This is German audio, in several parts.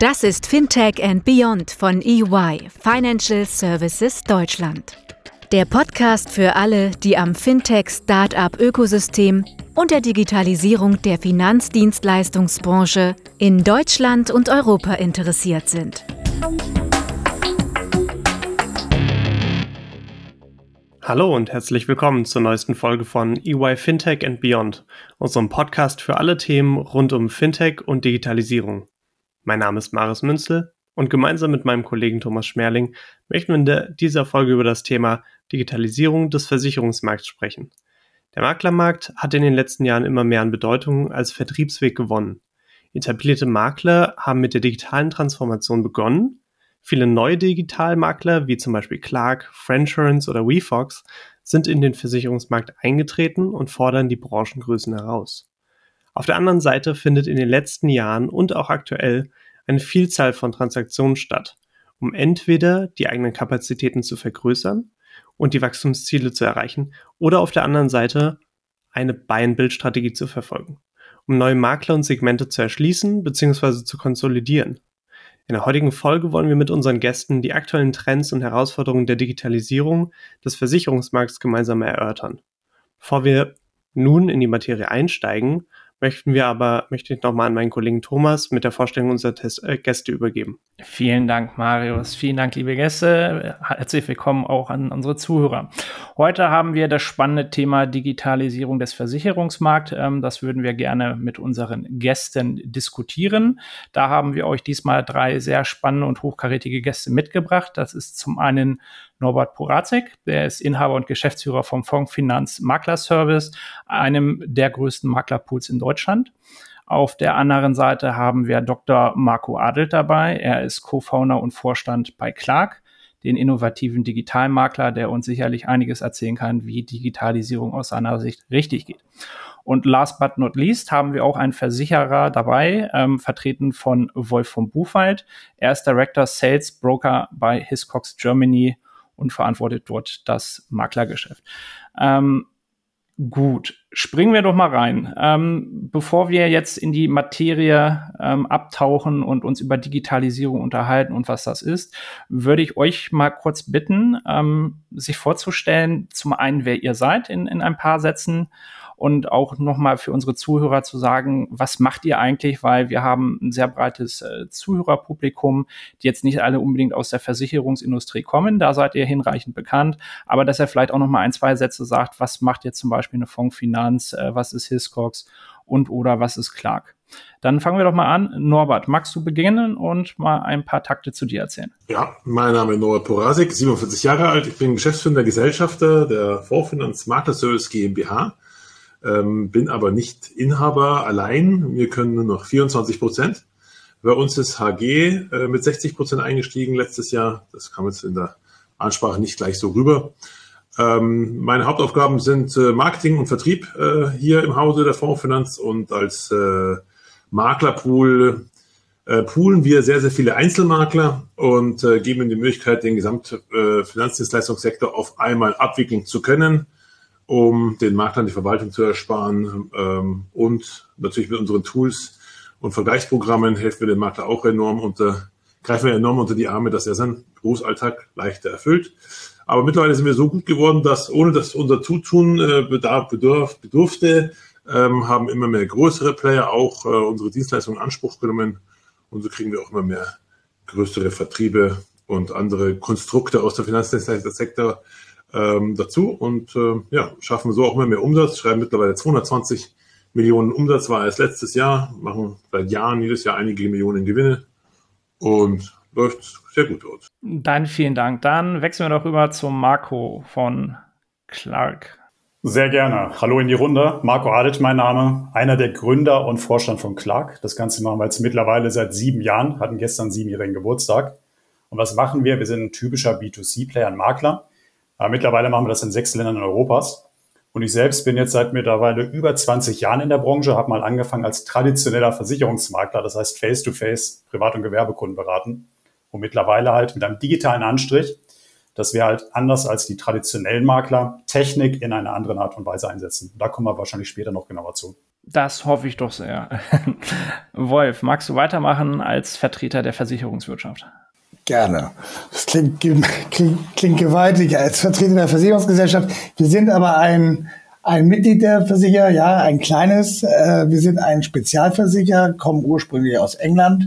Das ist Fintech and Beyond von EY, Financial Services Deutschland. Der Podcast für alle, die am Fintech-Startup-Ökosystem und der Digitalisierung der Finanzdienstleistungsbranche in Deutschland und Europa interessiert sind. Hallo und herzlich willkommen zur neuesten Folge von EY Fintech and Beyond, unserem Podcast für alle Themen rund um Fintech und Digitalisierung. Mein Name ist Maris Münzel und gemeinsam mit meinem Kollegen Thomas Schmerling möchten wir in dieser Folge über das Thema Digitalisierung des Versicherungsmarkts sprechen. Der Maklermarkt hat in den letzten Jahren immer mehr an Bedeutung als Vertriebsweg gewonnen. Etablierte Makler haben mit der digitalen Transformation begonnen. Viele neue Digitalmakler, wie zum Beispiel Clark, Friendsurance oder WeFox, sind in den Versicherungsmarkt eingetreten und fordern die Branchengrößen heraus. Auf der anderen Seite findet in den letzten Jahren und auch aktuell eine Vielzahl von Transaktionen statt, um entweder die eigenen Kapazitäten zu vergrößern und die Wachstumsziele zu erreichen oder auf der anderen Seite eine Buy-and-Build-Strategie zu verfolgen, um neue Makler und Segmente zu erschließen bzw. zu konsolidieren. In der heutigen Folge wollen wir mit unseren Gästen die aktuellen Trends und Herausforderungen der Digitalisierung des Versicherungsmarkts gemeinsam erörtern. Bevor wir nun in die Materie einsteigen, möchten wir aber, möchte ich nochmal an meinen Kollegen Thomas mit der Vorstellung unserer Test, äh, Gäste übergeben. Vielen Dank, Marius. Vielen Dank, liebe Gäste. Herzlich willkommen auch an unsere Zuhörer. Heute haben wir das spannende Thema Digitalisierung des Versicherungsmarkts. Ähm, das würden wir gerne mit unseren Gästen diskutieren. Da haben wir euch diesmal drei sehr spannende und hochkarätige Gäste mitgebracht. Das ist zum einen Norbert Porazek, der ist Inhaber und Geschäftsführer vom Fonds Finanz Makler Service, einem der größten Maklerpools in Deutschland. Auf der anderen Seite haben wir Dr. Marco Adelt dabei. Er ist Co-Founder und Vorstand bei Clark, den innovativen Digitalmakler, der uns sicherlich einiges erzählen kann, wie Digitalisierung aus seiner Sicht richtig geht. Und last but not least haben wir auch einen Versicherer dabei, ähm, vertreten von Wolf von Buchwald. Er ist Director Sales Broker bei Hiscox Germany und verantwortet dort das Maklergeschäft. Ähm, gut, springen wir doch mal rein. Ähm, bevor wir jetzt in die Materie ähm, abtauchen und uns über Digitalisierung unterhalten und was das ist, würde ich euch mal kurz bitten, ähm, sich vorzustellen, zum einen, wer ihr seid in, in ein paar Sätzen und auch nochmal für unsere Zuhörer zu sagen, was macht ihr eigentlich, weil wir haben ein sehr breites äh, Zuhörerpublikum, die jetzt nicht alle unbedingt aus der Versicherungsindustrie kommen, da seid ihr hinreichend bekannt, aber dass er vielleicht auch nochmal ein, zwei Sätze sagt, was macht jetzt zum Beispiel eine Fondsfinanz, äh, was ist Hiscox und oder was ist Clark. Dann fangen wir doch mal an. Norbert, magst du beginnen und mal ein paar Takte zu dir erzählen? Ja, mein Name ist Norbert Porasik, 47 Jahre alt. Ich bin Geschäftsführer Gesellschafter der Fondsfinanz Makler Service GmbH ähm, bin aber nicht Inhaber allein. Wir können nur noch 24 Prozent. Bei uns ist HG äh, mit 60 Prozent eingestiegen letztes Jahr. Das kam jetzt in der Ansprache nicht gleich so rüber. Ähm, meine Hauptaufgaben sind äh, Marketing und Vertrieb äh, hier im Hause der Fondsfinanz und als äh, Maklerpool äh, poolen wir sehr, sehr viele Einzelmakler und äh, geben ihnen die Möglichkeit, den gesamten äh, Finanzdienstleistungssektor auf einmal abwickeln zu können um den Maklern die Verwaltung zu ersparen. Ähm, und natürlich mit unseren Tools und Vergleichsprogrammen helfen wir dem Makler auch enorm unter, greifen wir enorm unter die Arme, dass er seinen Berufsalltag leichter erfüllt. Aber mittlerweile sind wir so gut geworden, dass ohne dass unser Zutun äh, bedarf, bedurf, bedurfte, ähm, haben immer mehr größere Player auch äh, unsere Dienstleistungen in Anspruch genommen. Und so kriegen wir auch immer mehr größere Vertriebe und andere Konstrukte aus der Finanzdienstleistungssektor ähm, dazu und äh, ja, schaffen so auch immer mehr Umsatz, schreiben mittlerweile 220 Millionen Umsatz war erst letztes Jahr, machen seit Jahren jedes Jahr einige Millionen Gewinne und läuft sehr gut dort. Dann vielen Dank. Dann wechseln wir doch rüber zum Marco von Clark. Sehr gerne. Hallo in die Runde. Marco Adic, mein Name, einer der Gründer und Vorstand von Clark. Das Ganze machen wir jetzt mittlerweile seit sieben Jahren, hatten gestern siebenjährigen Geburtstag. Und was machen wir? Wir sind ein typischer B2C-Player, ein Makler. Aber mittlerweile machen wir das in sechs Ländern Europas. Und ich selbst bin jetzt seit mittlerweile über 20 Jahren in der Branche, habe mal angefangen als traditioneller Versicherungsmakler, das heißt Face-to-Face Privat- und Gewerbekunden beraten. Und mittlerweile halt mit einem digitalen Anstrich, dass wir halt anders als die traditionellen Makler Technik in einer anderen Art und Weise einsetzen. Da kommen wir wahrscheinlich später noch genauer zu. Das hoffe ich doch sehr. Wolf, magst du weitermachen als Vertreter der Versicherungswirtschaft? Gerne. Das klingt, klingt, klingt gewaltig als Vertreter der Versicherungsgesellschaft. Wir sind aber ein, ein Mitglied der Versicherer, ja, ein kleines. Äh, wir sind ein Spezialversicherer, kommen ursprünglich aus England.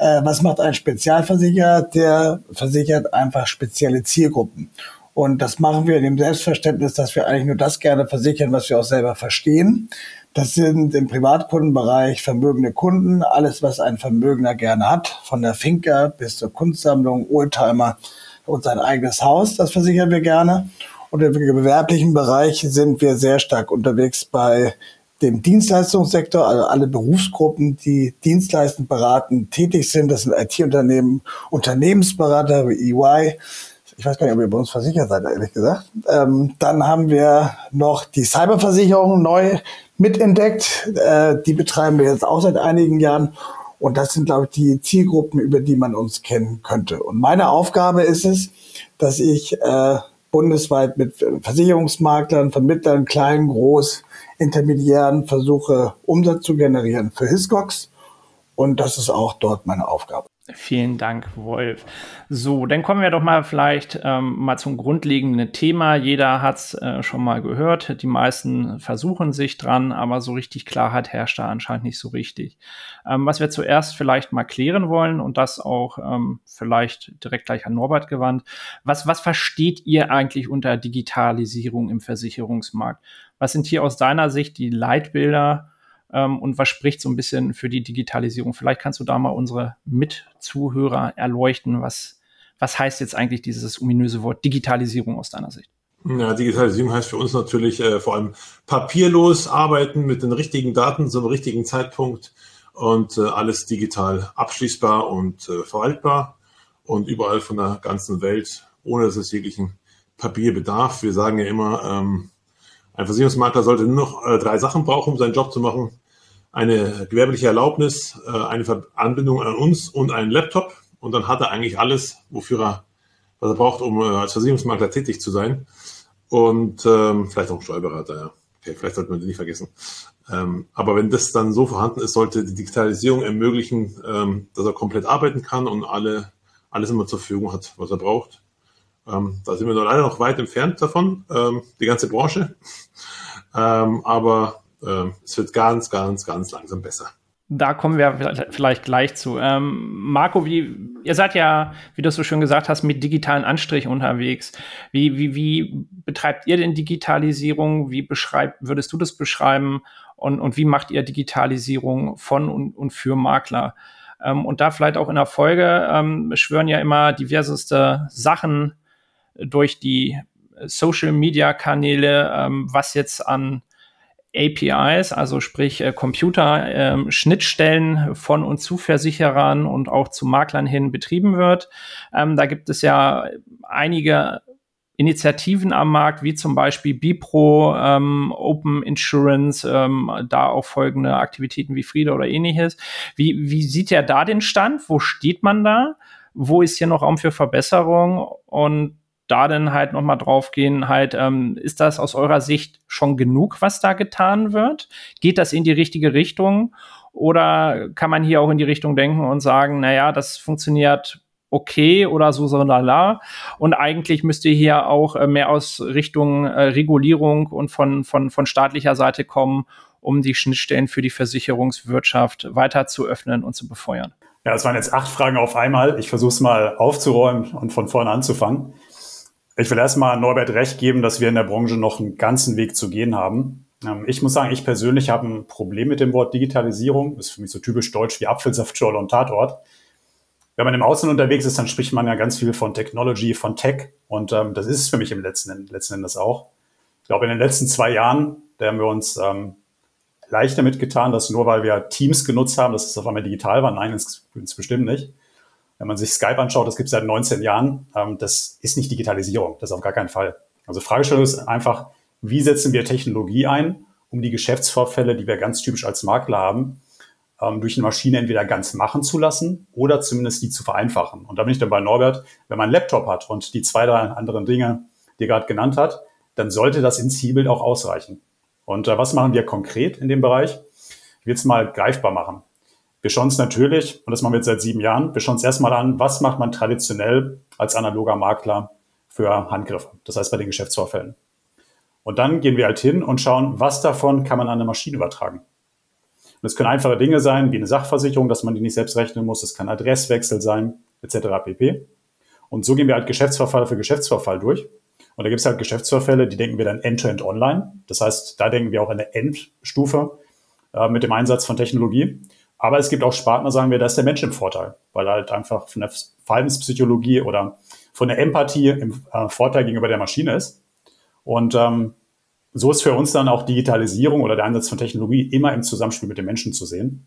Äh, was macht ein Spezialversicherer? Der versichert einfach spezielle Zielgruppen. Und das machen wir in dem Selbstverständnis, dass wir eigentlich nur das gerne versichern, was wir auch selber verstehen. Das sind im Privatkundenbereich vermögende Kunden, alles, was ein Vermögender gerne hat, von der Finca bis zur Kunstsammlung, Oldtimer und sein eigenes Haus, das versichern wir gerne. Und im gewerblichen Bereich sind wir sehr stark unterwegs bei dem Dienstleistungssektor, also alle Berufsgruppen, die dienstleistend beraten, tätig sind. Das sind IT-Unternehmen, Unternehmensberater wie EY, ich weiß gar nicht, ob ihr bei uns versichert seid, ehrlich gesagt. Ähm, dann haben wir noch die Cyberversicherung neu mitentdeckt. Äh, die betreiben wir jetzt auch seit einigen Jahren. Und das sind, glaube ich, die Zielgruppen, über die man uns kennen könnte. Und meine Aufgabe ist es, dass ich äh, bundesweit mit Versicherungsmaklern, Vermittlern, klein, groß, Intermediären versuche, Umsatz zu generieren für Hiscox. Und das ist auch dort meine Aufgabe. Vielen Dank, Wolf. So, dann kommen wir doch mal vielleicht ähm, mal zum grundlegenden Thema. Jeder hat es äh, schon mal gehört. Die meisten versuchen sich dran, aber so richtig Klarheit herrscht da anscheinend nicht so richtig. Ähm, was wir zuerst vielleicht mal klären wollen und das auch ähm, vielleicht direkt gleich an Norbert gewandt. Was, was versteht ihr eigentlich unter Digitalisierung im Versicherungsmarkt? Was sind hier aus deiner Sicht die Leitbilder? Ähm, und was spricht so ein bisschen für die Digitalisierung. Vielleicht kannst du da mal unsere Mitzuhörer erleuchten, was, was heißt jetzt eigentlich dieses ominöse Wort Digitalisierung aus deiner Sicht? Ja, Digitalisierung heißt für uns natürlich äh, vor allem papierlos arbeiten mit den richtigen Daten zum richtigen Zeitpunkt und äh, alles digital abschließbar und äh, verwaltbar und überall von der ganzen Welt, ohne dass es jeglichen Papier bedarf. Wir sagen ja immer, ähm, ein Versicherungsmakler sollte nur noch äh, drei Sachen brauchen, um seinen Job zu machen eine gewerbliche Erlaubnis, äh, eine Anbindung an uns und einen Laptop. Und dann hat er eigentlich alles, wofür er, was er braucht, um äh, als Versicherungsmakler tätig zu sein. Und ähm, vielleicht auch ein Steuerberater, ja. Okay, vielleicht sollte man den nicht vergessen. Ähm, aber wenn das dann so vorhanden ist, sollte die Digitalisierung ermöglichen, ähm, dass er komplett arbeiten kann und alle, alles immer zur Verfügung hat, was er braucht. Ähm, da sind wir noch leider noch weit entfernt davon, ähm, die ganze Branche. Ähm, aber es wird ganz, ganz, ganz langsam besser. Da kommen wir vielleicht gleich zu. Ähm, Marco, wie, ihr seid ja, wie du so schön gesagt hast, mit digitalen Anstrich unterwegs. Wie, wie, wie betreibt ihr denn Digitalisierung? Wie beschreibt, würdest du das beschreiben? Und, und wie macht ihr Digitalisierung von und, und für Makler? Ähm, und da vielleicht auch in der Folge ähm, schwören ja immer diverseste Sachen durch die Social Media Kanäle, ähm, was jetzt an APIs, also sprich äh, Computer-Schnittstellen ähm, von und zu Versicherern und auch zu Maklern hin betrieben wird. Ähm, da gibt es ja einige Initiativen am Markt, wie zum Beispiel Bipro, ähm, Open Insurance, ähm, da auch folgende Aktivitäten wie Friede oder ähnliches. Wie, wie sieht ja da den Stand? Wo steht man da? Wo ist hier noch Raum für Verbesserung? Und da dann halt nochmal draufgehen, halt, ähm, ist das aus eurer Sicht schon genug, was da getan wird? Geht das in die richtige Richtung? Oder kann man hier auch in die Richtung denken und sagen, naja, das funktioniert okay oder so, so lala. Und eigentlich müsste hier auch äh, mehr aus Richtung äh, Regulierung und von, von, von staatlicher Seite kommen, um die Schnittstellen für die Versicherungswirtschaft weiter zu öffnen und zu befeuern. Ja, das waren jetzt acht Fragen auf einmal. Ich versuche es mal aufzuräumen und von vorne anzufangen. Ich will erstmal Norbert recht geben, dass wir in der Branche noch einen ganzen Weg zu gehen haben. Ähm, ich muss sagen, ich persönlich habe ein Problem mit dem Wort Digitalisierung. Das ist für mich so typisch deutsch wie Apfelsaftschorle und Tatort. Wenn man im Außen unterwegs ist, dann spricht man ja ganz viel von Technology, von Tech. Und ähm, das ist es für mich im letzten, letzten Endes auch. Ich glaube, in den letzten zwei Jahren, da haben wir uns ähm, leicht damit getan, dass nur weil wir Teams genutzt haben, dass es auf einmal digital war. Nein, ist, ist bestimmt nicht. Wenn man sich Skype anschaut, das gibt es seit 19 Jahren, ähm, das ist nicht Digitalisierung, das auf gar keinen Fall. Also Fragestellung ist einfach, wie setzen wir Technologie ein, um die Geschäftsvorfälle, die wir ganz typisch als Makler haben, ähm, durch eine Maschine entweder ganz machen zu lassen oder zumindest die zu vereinfachen. Und da bin ich dann bei Norbert, wenn man einen Laptop hat und die zwei, drei anderen Dinge, die er gerade genannt hat, dann sollte das in Zielbild auch ausreichen. Und äh, was machen wir konkret in dem Bereich? Ich will es mal greifbar machen. Wir schauen uns natürlich, und das machen wir jetzt seit sieben Jahren, wir schauen uns erstmal an, was macht man traditionell als analoger Makler für Handgriffe, das heißt bei den Geschäftsvorfällen. Und dann gehen wir halt hin und schauen, was davon kann man an eine Maschine übertragen. Und es können einfache Dinge sein, wie eine Sachversicherung, dass man die nicht selbst rechnen muss, es kann Adresswechsel sein, etc. pp. Und so gehen wir halt Geschäftsvorfall für Geschäftsvorfall durch. Und da gibt es halt Geschäftsvorfälle, die denken wir dann end-to-end -end online. Das heißt, da denken wir auch in der Endstufe äh, mit dem Einsatz von Technologie. Aber es gibt auch Spartner, sagen wir, da ist der Mensch im Vorteil, weil er halt einfach von der Verhaltenspsychologie oder von der Empathie im äh, Vorteil gegenüber der Maschine ist. Und ähm, so ist für uns dann auch Digitalisierung oder der Einsatz von Technologie immer im Zusammenspiel mit den Menschen zu sehen.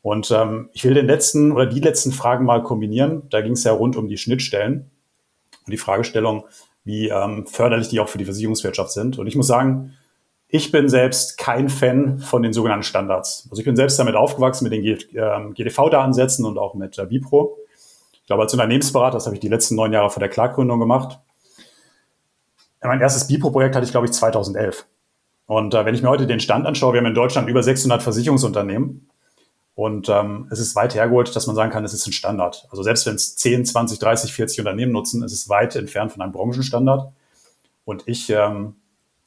Und ähm, ich will den letzten oder die letzten Fragen mal kombinieren. Da ging es ja rund um die Schnittstellen und die Fragestellung, wie ähm, förderlich die auch für die Versicherungswirtschaft sind. Und ich muss sagen, ich bin selbst kein Fan von den sogenannten Standards. Also ich bin selbst damit aufgewachsen mit den ähm, GDV-Datensätzen und auch mit äh, Bipro. Ich glaube, als Unternehmensberater, das habe ich die letzten neun Jahre vor der Klargründung gemacht. Mein erstes Bipro-Projekt hatte ich, glaube ich, 2011. Und äh, wenn ich mir heute den Stand anschaue, wir haben in Deutschland über 600 Versicherungsunternehmen. Und ähm, es ist weit hergeholt, dass man sagen kann, es ist ein Standard. Also selbst wenn es 10, 20, 30, 40 Unternehmen nutzen, ist es weit entfernt von einem Branchenstandard. Und ich ähm,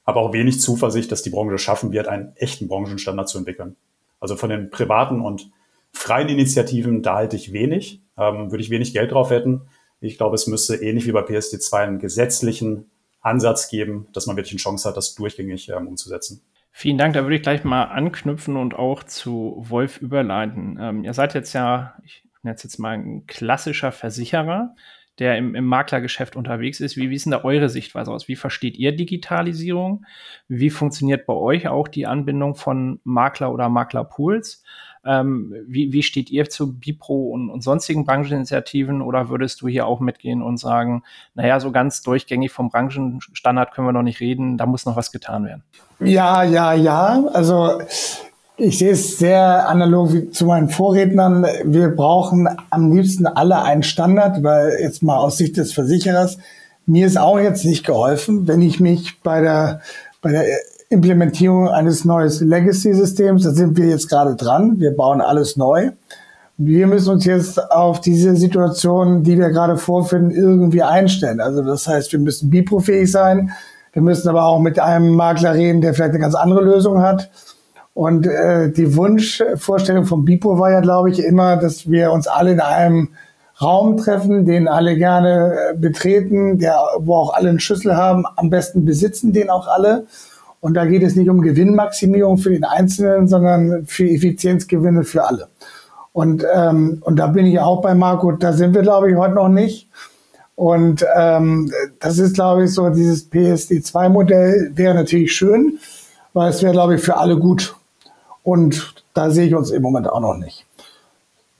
habe auch wenig Zuversicht, dass die Branche schaffen wird, einen echten Branchenstandard zu entwickeln. Also von den privaten und freien Initiativen, da halte ich wenig, ähm, würde ich wenig Geld drauf wetten. Ich glaube, es müsste ähnlich wie bei PSD2 einen gesetzlichen Ansatz geben, dass man wirklich eine Chance hat, das durchgängig ähm, umzusetzen. Vielen Dank. Da würde ich gleich mal anknüpfen und auch zu Wolf überleiten. Ähm, ihr seid jetzt ja, ich nenne es jetzt mal ein klassischer Versicherer der im, im Maklergeschäft unterwegs ist. Wie, wie ist denn da eure Sichtweise aus? Wie versteht ihr Digitalisierung? Wie funktioniert bei euch auch die Anbindung von Makler oder Maklerpools? Ähm, wie, wie steht ihr zu Bipro und, und sonstigen Brancheninitiativen oder würdest du hier auch mitgehen und sagen, naja, so ganz durchgängig vom Branchenstandard können wir noch nicht reden, da muss noch was getan werden? Ja, ja, ja. Also ich sehe es sehr analog zu meinen Vorrednern. Wir brauchen am liebsten alle einen Standard, weil jetzt mal aus Sicht des Versicherers, mir ist auch jetzt nicht geholfen, wenn ich mich bei der, bei der Implementierung eines neuen Legacy-Systems, da sind wir jetzt gerade dran, wir bauen alles neu. Wir müssen uns jetzt auf diese Situation, die wir gerade vorfinden, irgendwie einstellen. Also das heißt, wir müssen biprofähig sein, wir müssen aber auch mit einem Makler reden, der vielleicht eine ganz andere Lösung hat. Und äh, die Wunschvorstellung von Bipo war ja, glaube ich, immer, dass wir uns alle in einem Raum treffen, den alle gerne äh, betreten, der, wo auch alle einen Schlüssel haben, am besten besitzen den auch alle. Und da geht es nicht um Gewinnmaximierung für den Einzelnen, sondern für Effizienzgewinne für alle. Und, ähm, und da bin ich auch bei Marco, da sind wir, glaube ich, heute noch nicht. Und ähm, das ist, glaube ich, so dieses PSD2-Modell wäre natürlich schön, weil es wäre, glaube ich, für alle gut. Und da sehe ich uns im Moment auch noch nicht.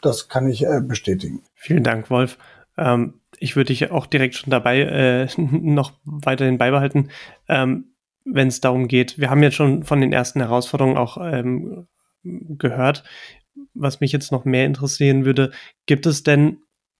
Das kann ich äh, bestätigen. Vielen Dank, Wolf. Ähm, ich würde dich auch direkt schon dabei äh, noch weiterhin beibehalten, ähm, wenn es darum geht. Wir haben jetzt schon von den ersten Herausforderungen auch ähm, gehört. Was mich jetzt noch mehr interessieren würde, gibt es denn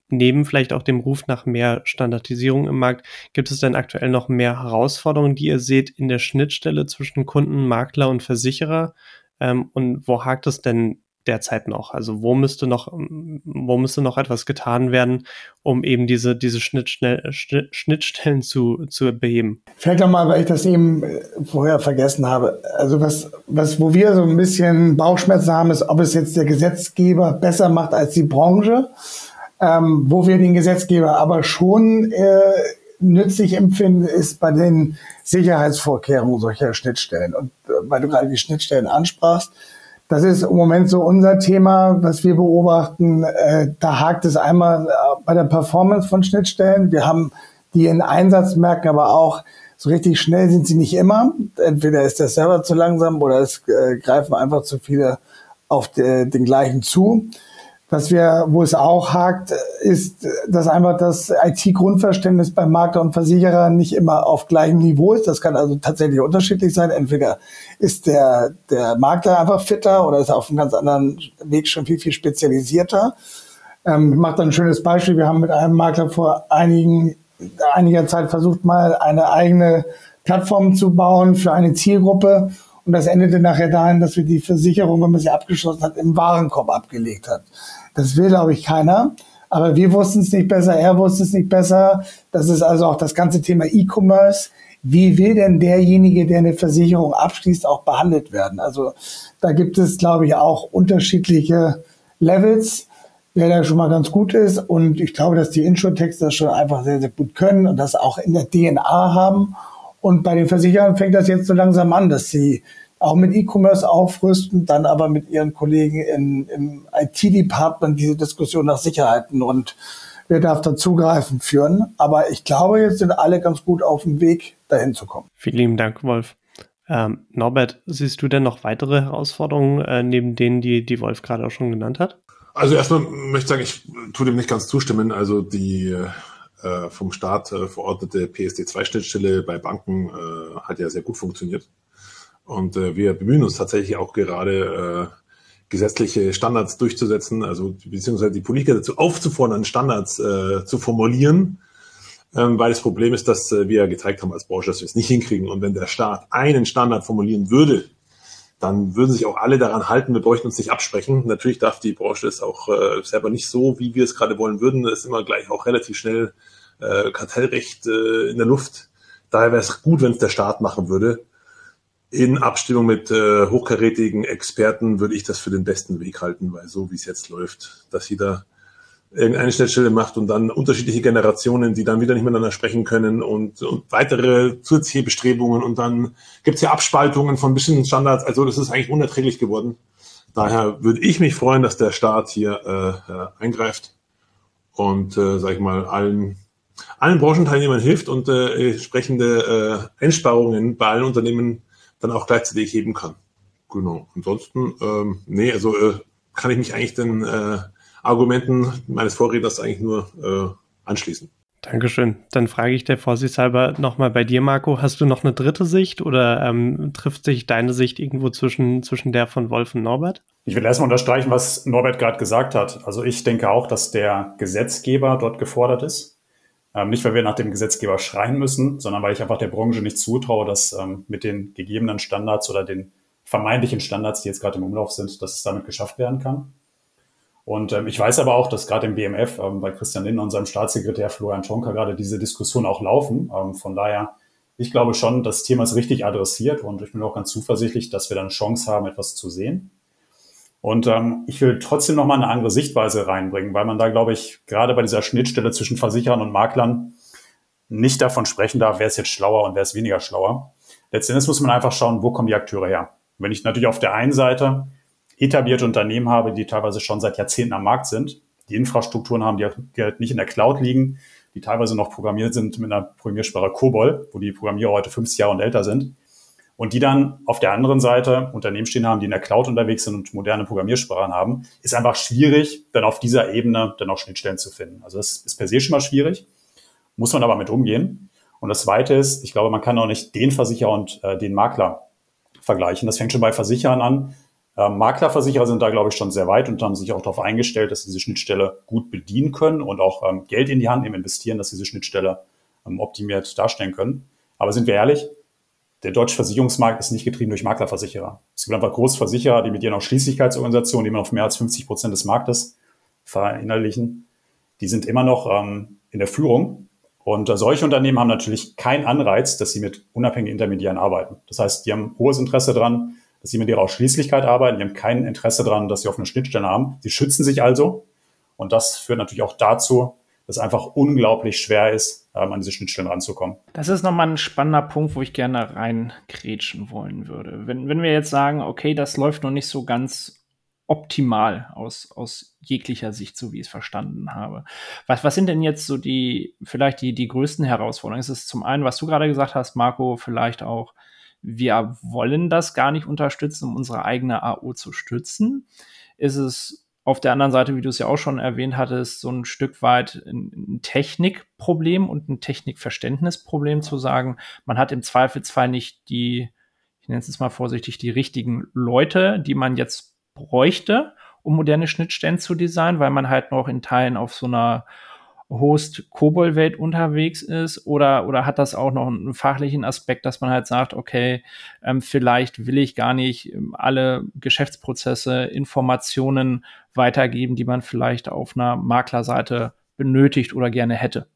neben vielleicht auch dem Ruf nach mehr Standardisierung im Markt, gibt es denn aktuell noch mehr Herausforderungen, die ihr seht in der Schnittstelle zwischen Kunden, Makler und Versicherer? Ähm, und wo hakt es denn derzeit noch? Also wo müsste noch, wo müsste noch etwas getan werden, um eben diese, diese Schnittstellen zu, zu beheben? Vielleicht nochmal, weil ich das eben äh, vorher vergessen habe. Also was, was, wo wir so ein bisschen Bauchschmerzen haben, ist, ob es jetzt der Gesetzgeber besser macht als die Branche, ähm, wo wir den Gesetzgeber aber schon äh, nützlich empfinden, ist bei den Sicherheitsvorkehrungen solcher Schnittstellen. Und äh, weil du gerade die Schnittstellen ansprachst, das ist im Moment so unser Thema, was wir beobachten. Äh, da hakt es einmal äh, bei der Performance von Schnittstellen. Wir haben die in Einsatzmärkten, aber auch so richtig schnell sind sie nicht immer. Entweder ist der Server zu langsam oder es greifen einfach zu viele auf de, den gleichen zu. Was wir, wo es auch hakt, ist, dass einfach das IT-Grundverständnis beim Makler und Versicherer nicht immer auf gleichem Niveau ist. Das kann also tatsächlich unterschiedlich sein. Entweder ist der, der Makler einfach fitter oder ist auf einem ganz anderen Weg schon viel, viel spezialisierter. Ähm, ich mache da ein schönes Beispiel. Wir haben mit einem Makler vor einigen, einiger Zeit versucht, mal eine eigene Plattform zu bauen für eine Zielgruppe Und das endete nachher dahin, dass wir die Versicherung, wenn man sie abgeschlossen hat, im Warenkorb abgelegt hat. Das will, glaube ich, keiner. Aber wir wussten es nicht besser, er wusste es nicht besser. Das ist also auch das ganze Thema E-Commerce. Wie will denn derjenige, der eine Versicherung abschließt, auch behandelt werden? Also da gibt es, glaube ich, auch unterschiedliche Levels, wer da schon mal ganz gut ist. Und ich glaube, dass die Insurtechs das schon einfach sehr, sehr gut können und das auch in der DNA haben. Und bei den Versicherern fängt das jetzt so langsam an, dass sie auch mit E-Commerce aufrüsten, dann aber mit ihren Kollegen in, im IT-Department diese Diskussion nach Sicherheiten und wer darf da zugreifen führen. Aber ich glaube, jetzt sind alle ganz gut auf dem Weg, dahin zu kommen. Vielen lieben Dank, Wolf. Ähm, Norbert, siehst du denn noch weitere Herausforderungen äh, neben denen, die, die Wolf gerade auch schon genannt hat? Also erstmal möchte ich sagen, ich tue dem nicht ganz zustimmen. Also die äh, vom Staat äh, verordnete PSD2-Schnittstelle bei Banken äh, hat ja sehr gut funktioniert. Und äh, wir bemühen uns tatsächlich auch gerade äh, gesetzliche Standards durchzusetzen, also beziehungsweise die Politiker dazu aufzufordern, Standards äh, zu formulieren, ähm, weil das Problem ist, dass äh, wir gezeigt haben als Branche, dass wir es nicht hinkriegen. Und wenn der Staat einen Standard formulieren würde, dann würden sich auch alle daran halten. Wir bräuchten uns nicht absprechen. Natürlich darf die Branche es auch äh, selber nicht so, wie wir es gerade wollen würden. Das ist immer gleich auch relativ schnell äh, Kartellrecht äh, in der Luft. Daher wäre es gut, wenn es der Staat machen würde in Abstimmung mit äh, hochkarätigen Experten würde ich das für den besten Weg halten, weil so wie es jetzt läuft, dass jeder irgendeine Schnittstelle macht und dann unterschiedliche Generationen, die dann wieder nicht miteinander sprechen können und, und weitere zusätzliche Bestrebungen und dann gibt es ja Abspaltungen von bestimmten Standards. Also das ist eigentlich unerträglich geworden. Daher würde ich mich freuen, dass der Staat hier äh, äh eingreift und, äh, sag ich mal, allen allen Branchenteilnehmern hilft und äh, entsprechende äh, Einsparungen bei allen Unternehmen dann auch gleichzeitig heben kann. Genau. Ansonsten, ähm, nee, also äh, kann ich mich eigentlich den äh, Argumenten meines Vorredners eigentlich nur äh, anschließen. Dankeschön. Dann frage ich der vorsichtshalber nochmal bei dir, Marco. Hast du noch eine dritte Sicht oder ähm, trifft sich deine Sicht irgendwo zwischen, zwischen der von Wolf und Norbert? Ich will erstmal unterstreichen, was Norbert gerade gesagt hat. Also ich denke auch, dass der Gesetzgeber dort gefordert ist. Ähm, nicht, weil wir nach dem Gesetzgeber schreien müssen, sondern weil ich einfach der Branche nicht zutraue, dass ähm, mit den gegebenen Standards oder den vermeintlichen Standards, die jetzt gerade im Umlauf sind, dass es damit geschafft werden kann. Und ähm, ich weiß aber auch, dass gerade im BMF ähm, bei Christian Lindner und seinem Staatssekretär Florian Tonka gerade diese Diskussion auch laufen. Ähm, von daher, ich glaube schon, das Thema ist richtig adressiert und ich bin auch ganz zuversichtlich, dass wir dann Chance haben, etwas zu sehen. Und ähm, ich will trotzdem noch mal eine andere Sichtweise reinbringen, weil man da, glaube ich, gerade bei dieser Schnittstelle zwischen Versicherern und Maklern nicht davon sprechen darf, wer ist jetzt schlauer und wer ist weniger schlauer. Letztendlich muss man einfach schauen, wo kommen die Akteure her. Wenn ich natürlich auf der einen Seite etablierte Unternehmen habe, die teilweise schon seit Jahrzehnten am Markt sind, die Infrastrukturen haben, die halt nicht in der Cloud liegen, die teilweise noch programmiert sind mit einer Programmiersprache COBOL, wo die Programmierer heute 50 Jahre und älter sind, und die dann auf der anderen Seite Unternehmen stehen haben, die in der Cloud unterwegs sind und moderne Programmiersprachen haben, ist einfach schwierig, dann auf dieser Ebene dann auch Schnittstellen zu finden. Also das ist per se schon mal schwierig, muss man aber mit umgehen. Und das Zweite ist, ich glaube, man kann auch nicht den Versicherer und äh, den Makler vergleichen. Das fängt schon bei Versicherern an. Äh, Maklerversicherer sind da, glaube ich, schon sehr weit und haben sich auch darauf eingestellt, dass sie diese Schnittstelle gut bedienen können und auch ähm, Geld in die Hand nehmen, investieren, dass sie diese Schnittstelle ähm, optimiert darstellen können. Aber sind wir ehrlich, der deutsche Versicherungsmarkt ist nicht getrieben durch Maklerversicherer. Es gibt einfach Großversicherer, die mit ihren Ausschließlichkeitsorganisationen, die immer noch mehr als 50 Prozent des Marktes verinnerlichen, die sind immer noch ähm, in der Führung. Und äh, solche Unternehmen haben natürlich keinen Anreiz, dass sie mit unabhängigen Intermediären arbeiten. Das heißt, die haben hohes Interesse daran, dass sie mit ihrer Ausschließlichkeit arbeiten. Die haben kein Interesse daran, dass sie offene Schnittstellen haben. Sie schützen sich also. Und das führt natürlich auch dazu, dass einfach unglaublich schwer ist, ähm, an diese Schnittstellen ranzukommen. Das ist nochmal ein spannender Punkt, wo ich gerne reinkrätschen wollen würde. Wenn, wenn wir jetzt sagen, okay, das läuft noch nicht so ganz optimal aus, aus jeglicher Sicht, so wie ich es verstanden habe. Was, was sind denn jetzt so die, vielleicht die, die größten Herausforderungen? Es ist zum einen, was du gerade gesagt hast, Marco, vielleicht auch, wir wollen das gar nicht unterstützen, um unsere eigene AO zu stützen. Ist es auf der anderen Seite, wie du es ja auch schon erwähnt hattest, so ein Stück weit ein Technikproblem und ein Technikverständnisproblem zu sagen, man hat im Zweifelsfall nicht die, ich nenne es jetzt mal vorsichtig, die richtigen Leute, die man jetzt bräuchte, um moderne Schnittstellen zu designen, weil man halt noch in Teilen auf so einer Host Kobol-Welt unterwegs ist oder, oder hat das auch noch einen fachlichen Aspekt, dass man halt sagt, okay, ähm, vielleicht will ich gar nicht ähm, alle Geschäftsprozesse, Informationen weitergeben, die man vielleicht auf einer Maklerseite benötigt oder gerne hätte?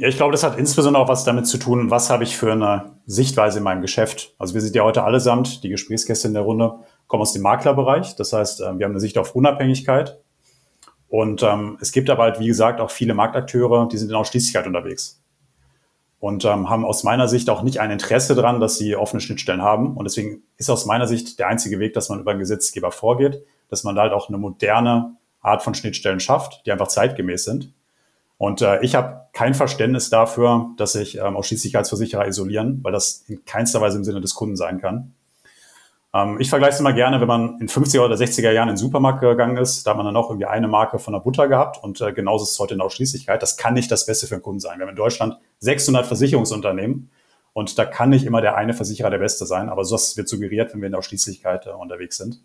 Ja, ich glaube, das hat insbesondere auch was damit zu tun, was habe ich für eine Sichtweise in meinem Geschäft. Also wir sind ja heute allesamt, die Gesprächsgäste in der Runde, kommen aus dem Maklerbereich. Das heißt, äh, wir haben eine Sicht auf Unabhängigkeit. Und ähm, es gibt aber halt, wie gesagt, auch viele Marktakteure, die sind in Ausschließlichkeit unterwegs. Und ähm, haben aus meiner Sicht auch nicht ein Interesse daran, dass sie offene Schnittstellen haben. Und deswegen ist aus meiner Sicht der einzige Weg, dass man über den Gesetzgeber vorgeht, dass man da halt auch eine moderne Art von Schnittstellen schafft, die einfach zeitgemäß sind. Und äh, ich habe kein Verständnis dafür, dass sich ähm, Ausschließlichkeitsversicherer isolieren, weil das in keinster Weise im Sinne des Kunden sein kann. Ähm, ich vergleiche es immer gerne, wenn man in 50er oder 60er Jahren in den Supermarkt gegangen ist, da hat man dann auch irgendwie eine Marke von der Butter gehabt und äh, genauso ist es heute in der Ausschließlichkeit. Das kann nicht das Beste für den Kunden sein. Wir haben in Deutschland 600 Versicherungsunternehmen und da kann nicht immer der eine Versicherer der Beste sein, aber so wird suggeriert, wenn wir in der Ausschließlichkeit äh, unterwegs sind.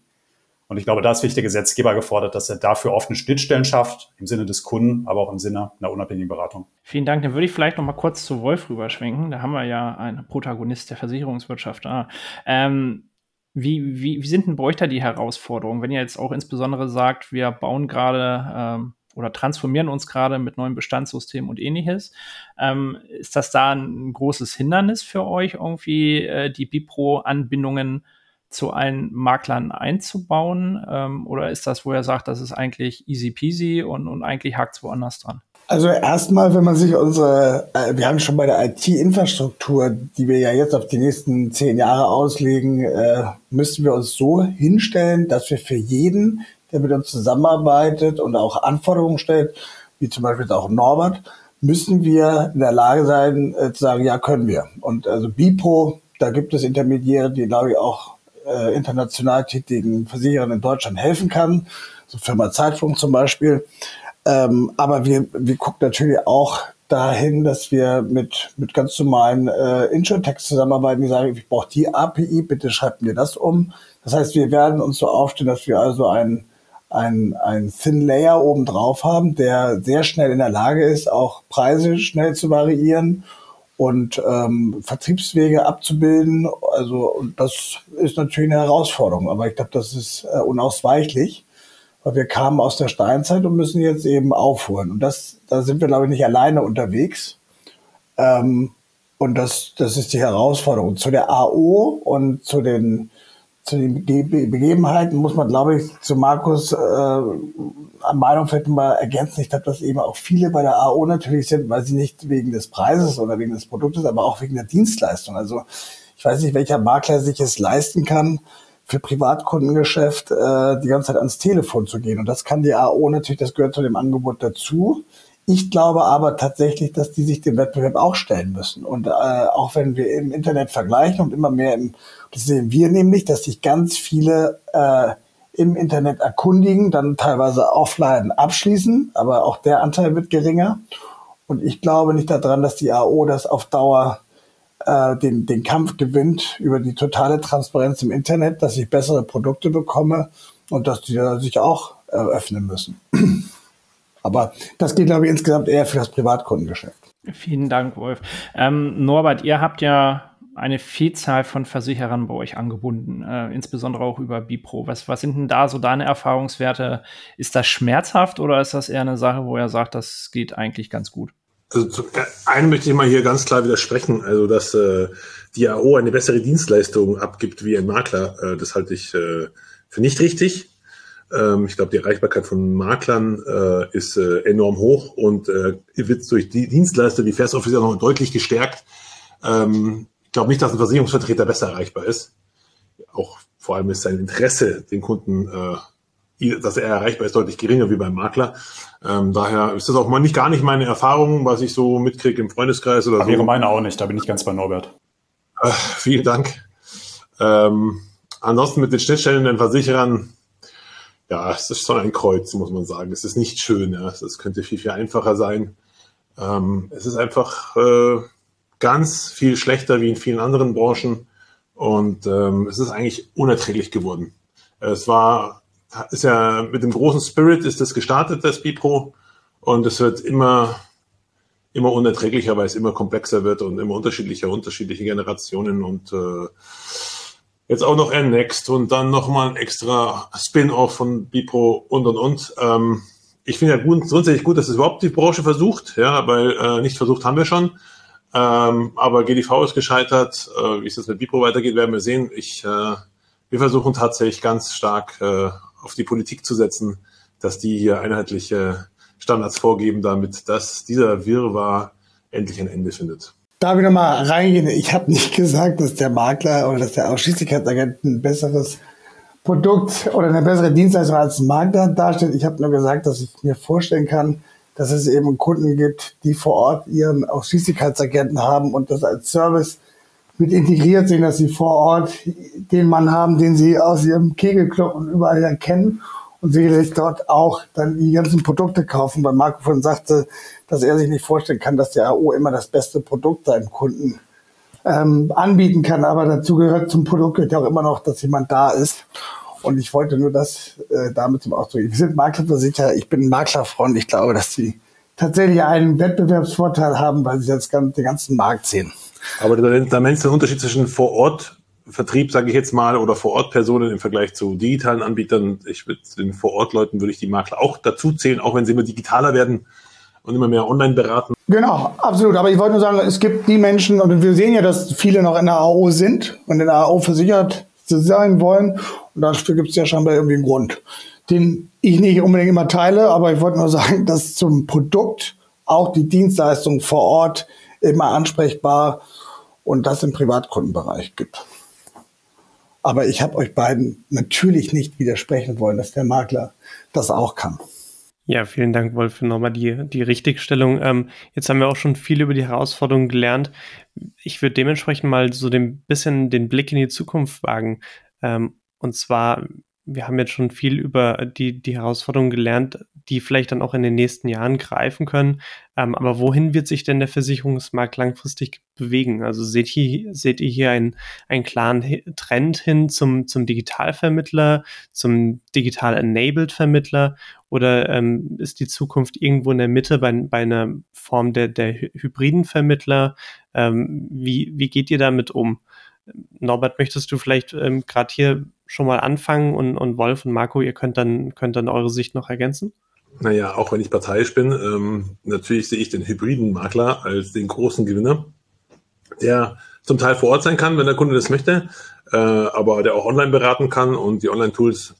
Und ich glaube, da ist wirklich der Gesetzgeber gefordert, dass er dafür offene Schnittstellen schafft, im Sinne des Kunden, aber auch im Sinne einer unabhängigen Beratung. Vielen Dank. Dann würde ich vielleicht noch mal kurz zu Wolf rüberschwenken. Da haben wir ja einen Protagonist der Versicherungswirtschaft da. Ähm, wie, wie, wie sind denn bei euch da die Herausforderungen, wenn ihr jetzt auch insbesondere sagt, wir bauen gerade ähm, oder transformieren uns gerade mit neuen Bestandssystemen und ähnliches. Ähm, ist das da ein großes Hindernis für euch, irgendwie äh, die Bipro-Anbindungen zu allen Maklern einzubauen? Ähm, oder ist das, wo er sagt, das ist eigentlich easy peasy und, und eigentlich hakt es woanders dran? Also erstmal, wenn man sich unsere, äh, wir haben schon bei der IT-Infrastruktur, die wir ja jetzt auf die nächsten zehn Jahre auslegen, äh, müssen wir uns so hinstellen, dass wir für jeden, der mit uns zusammenarbeitet und auch Anforderungen stellt, wie zum Beispiel auch Norbert, müssen wir in der Lage sein, äh, zu sagen, ja, können wir. Und also BIPO, da gibt es Intermediäre, die, glaube ich, auch äh, international tätigen Versicherern in Deutschland helfen kann, so Firma Zeitfunk zum Beispiel. Ähm, aber wir, wir gucken natürlich auch dahin, dass wir mit, mit ganz normalen äh, Insurtechs zusammenarbeiten, die sagen, ich brauche die API, bitte schreibt mir das um. Das heißt, wir werden uns so aufstellen, dass wir also ein, ein, ein Thin Layer oben drauf haben, der sehr schnell in der Lage ist, auch Preise schnell zu variieren und ähm, Vertriebswege abzubilden. Also das ist natürlich eine Herausforderung, aber ich glaube, das ist äh, unausweichlich, weil wir kamen aus der Steinzeit und müssen jetzt eben aufholen. Und das, da sind wir, glaube ich, nicht alleine unterwegs. Ähm, und das, das ist die Herausforderung. Zu der AO und zu den zu den Begebenheiten muss man, glaube ich, zu Markus äh, an Meinung vielleicht mal ergänzen. Ich glaube, dass eben auch viele bei der AO natürlich sind, weil sie nicht wegen des Preises oder wegen des Produktes, aber auch wegen der Dienstleistung. Also ich weiß nicht, welcher Makler sich es leisten kann, für Privatkundengeschäft äh, die ganze Zeit ans Telefon zu gehen. Und das kann die AO natürlich, das gehört zu dem Angebot dazu. Ich glaube aber tatsächlich, dass die sich dem Wettbewerb auch stellen müssen. Und äh, auch wenn wir im Internet vergleichen und immer mehr im, das sehen wir nämlich, dass sich ganz viele äh, im Internet erkundigen, dann teilweise offline abschließen, aber auch der Anteil wird geringer. Und ich glaube nicht daran, dass die AO das auf Dauer äh, den, den Kampf gewinnt über die totale Transparenz im Internet, dass ich bessere Produkte bekomme und dass die sich auch eröffnen müssen. Aber das geht, glaube ich, insgesamt eher für das Privatkundengeschäft. Vielen Dank, Wolf. Ähm, Norbert, ihr habt ja eine Vielzahl von Versicherern bei euch angebunden, äh, insbesondere auch über Bipro. Was, was sind denn da so deine Erfahrungswerte? Ist das schmerzhaft oder ist das eher eine Sache, wo er sagt, das geht eigentlich ganz gut? Also zum einen möchte ich mal hier ganz klar widersprechen, also dass äh, die AO eine bessere Dienstleistung abgibt wie ein Makler. Äh, das halte ich äh, für nicht richtig. Ähm, ich glaube, die Erreichbarkeit von Maklern äh, ist äh, enorm hoch und äh, wird durch die Dienstleister wie Fairs Officer noch deutlich gestärkt. Ähm, ich glaube nicht, dass ein Versicherungsvertreter besser erreichbar ist. Auch vor allem ist sein Interesse, den Kunden, äh, dass er erreichbar ist, deutlich geringer wie beim Makler. Ähm, daher ist das auch mal nicht gar nicht meine Erfahrung, was ich so mitkriege im Freundeskreis oder Aber so. Wäre meine auch nicht, da bin ich ganz bei Norbert. Äh, vielen Dank. Ähm, ansonsten mit den Schnittstellen den Versicherern, ja, es ist schon ein Kreuz, muss man sagen. Es ist nicht schön, ja. Es könnte viel, viel einfacher sein. Ähm, es ist einfach äh, ganz viel schlechter wie in vielen anderen Branchen und ähm, es ist eigentlich unerträglich geworden. Es war, ist ja mit dem großen Spirit ist das gestartet, das Bipro, und es wird immer immer unerträglicher, weil es immer komplexer wird und immer unterschiedlicher, unterschiedliche Generationen und äh, jetzt auch noch N-Next und dann nochmal ein extra Spin-off von Bipro und und und. Ähm, ich finde ja gut, grundsätzlich gut, dass es überhaupt die Branche versucht, ja, weil äh, nicht versucht haben wir schon. Ähm, aber GDV ist gescheitert. Äh, wie es jetzt mit Bipro weitergeht, werden wir sehen. Ich, äh, wir versuchen tatsächlich ganz stark äh, auf die Politik zu setzen, dass die hier einheitliche Standards vorgeben, damit dass dieser Wirrwarr endlich ein Ende findet. Darf ich nochmal reingehen? Ich habe nicht gesagt, dass der Makler oder dass der Ausschließlichkeitsagent ein besseres Produkt oder eine bessere Dienstleistung als Makler darstellt. Ich habe nur gesagt, dass ich mir vorstellen kann, dass es eben Kunden gibt, die vor Ort ihren Ausschließlichkeitsagenten haben und das als Service mit integriert sehen, dass sie vor Ort den Mann haben, den sie aus ihrem Kegelclub und überall erkennen und sicherlich dort auch dann die ganzen Produkte kaufen, weil Marco von sagte, dass er sich nicht vorstellen kann, dass der AO immer das beste Produkt seinem Kunden ähm, anbieten kann. Aber dazu gehört zum Produkt gehört ja auch immer noch, dass jemand da ist. Und ich wollte nur das äh, damit zum Ausdruck. Wir sind Maklerversicherer, ich bin Maklerfreund. Ich glaube, dass sie tatsächlich einen Wettbewerbsvorteil haben, weil sie jetzt den ganzen Markt sehen. Aber da, da meinst du den Unterschied zwischen vor Ort Vertrieb, sage ich jetzt mal, oder Vor-Ort-Personen im Vergleich zu digitalen Anbietern. Ich würde den Vor-Ort-Leuten würde ich die Makler auch dazu zählen, auch wenn sie immer digitaler werden und immer mehr online beraten. Genau, absolut. Aber ich wollte nur sagen, es gibt die Menschen, und wir sehen ja, dass viele noch in der AO sind und in der AO versichert sein wollen. Und dafür gibt es ja scheinbar irgendwie einen Grund, den ich nicht unbedingt immer teile, aber ich wollte nur sagen, dass zum Produkt auch die Dienstleistung vor Ort immer ansprechbar und das im Privatkundenbereich gibt. Aber ich habe euch beiden natürlich nicht widersprechen wollen, dass der Makler das auch kann. Ja, vielen Dank, Wolf, für nochmal die, die Richtigstellung. Ähm, jetzt haben wir auch schon viel über die Herausforderungen gelernt. Ich würde dementsprechend mal so ein bisschen den Blick in die Zukunft wagen. Ähm, und zwar, wir haben jetzt schon viel über die, die Herausforderungen gelernt, die vielleicht dann auch in den nächsten Jahren greifen können. Ähm, aber wohin wird sich denn der Versicherungsmarkt langfristig bewegen? Also seht ihr, seht ihr hier einen, einen klaren Trend hin zum, zum Digitalvermittler, zum digital-enabled Vermittler oder ähm, ist die Zukunft irgendwo in der Mitte bei, bei einer Form der, der hybriden Vermittler? Ähm, wie, wie geht ihr damit um? Norbert, möchtest du vielleicht ähm, gerade hier schon mal anfangen und, und Wolf und Marco, ihr könnt dann, könnt dann eure Sicht noch ergänzen? Naja, auch wenn ich parteiisch bin, ähm, natürlich sehe ich den hybriden Makler als den großen Gewinner, der zum Teil vor Ort sein kann, wenn der Kunde das möchte, äh, aber der auch online beraten kann und die Online-Tools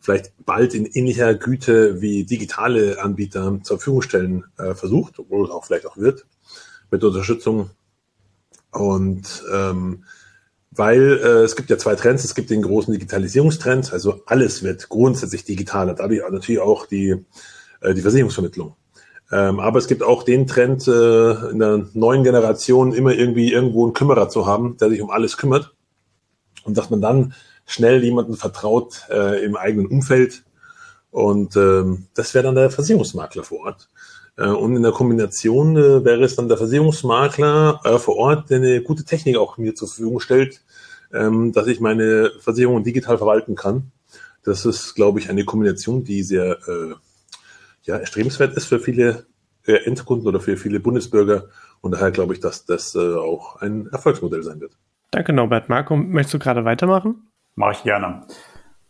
vielleicht bald in ähnlicher Güte wie digitale Anbieter zur Verfügung stellen äh, versucht, obwohl es auch vielleicht auch wird, mit Unterstützung. Und ähm, weil äh, es gibt ja zwei Trends. Es gibt den großen Digitalisierungstrend, also alles wird grundsätzlich digitaler, dadurch natürlich auch die, äh, die Versicherungsvermittlung. Ähm, aber es gibt auch den Trend, äh, in der neuen Generation immer irgendwie irgendwo einen Kümmerer zu haben, der sich um alles kümmert. Und dass man dann schnell jemanden vertraut äh, im eigenen Umfeld. Und ähm, das wäre dann der Versicherungsmakler vor Ort. Äh, und in der Kombination äh, wäre es dann der Versicherungsmakler äh, vor Ort, der eine gute Technik auch mir zur Verfügung stellt, ähm, dass ich meine Versicherung digital verwalten kann. Das ist, glaube ich, eine Kombination, die sehr äh, ja, erstrebenswert ist für viele äh, Endkunden oder für viele Bundesbürger. Und daher glaube ich, dass das äh, auch ein Erfolgsmodell sein wird. Danke, Norbert. Marco, möchtest du gerade weitermachen? Mache ich gerne.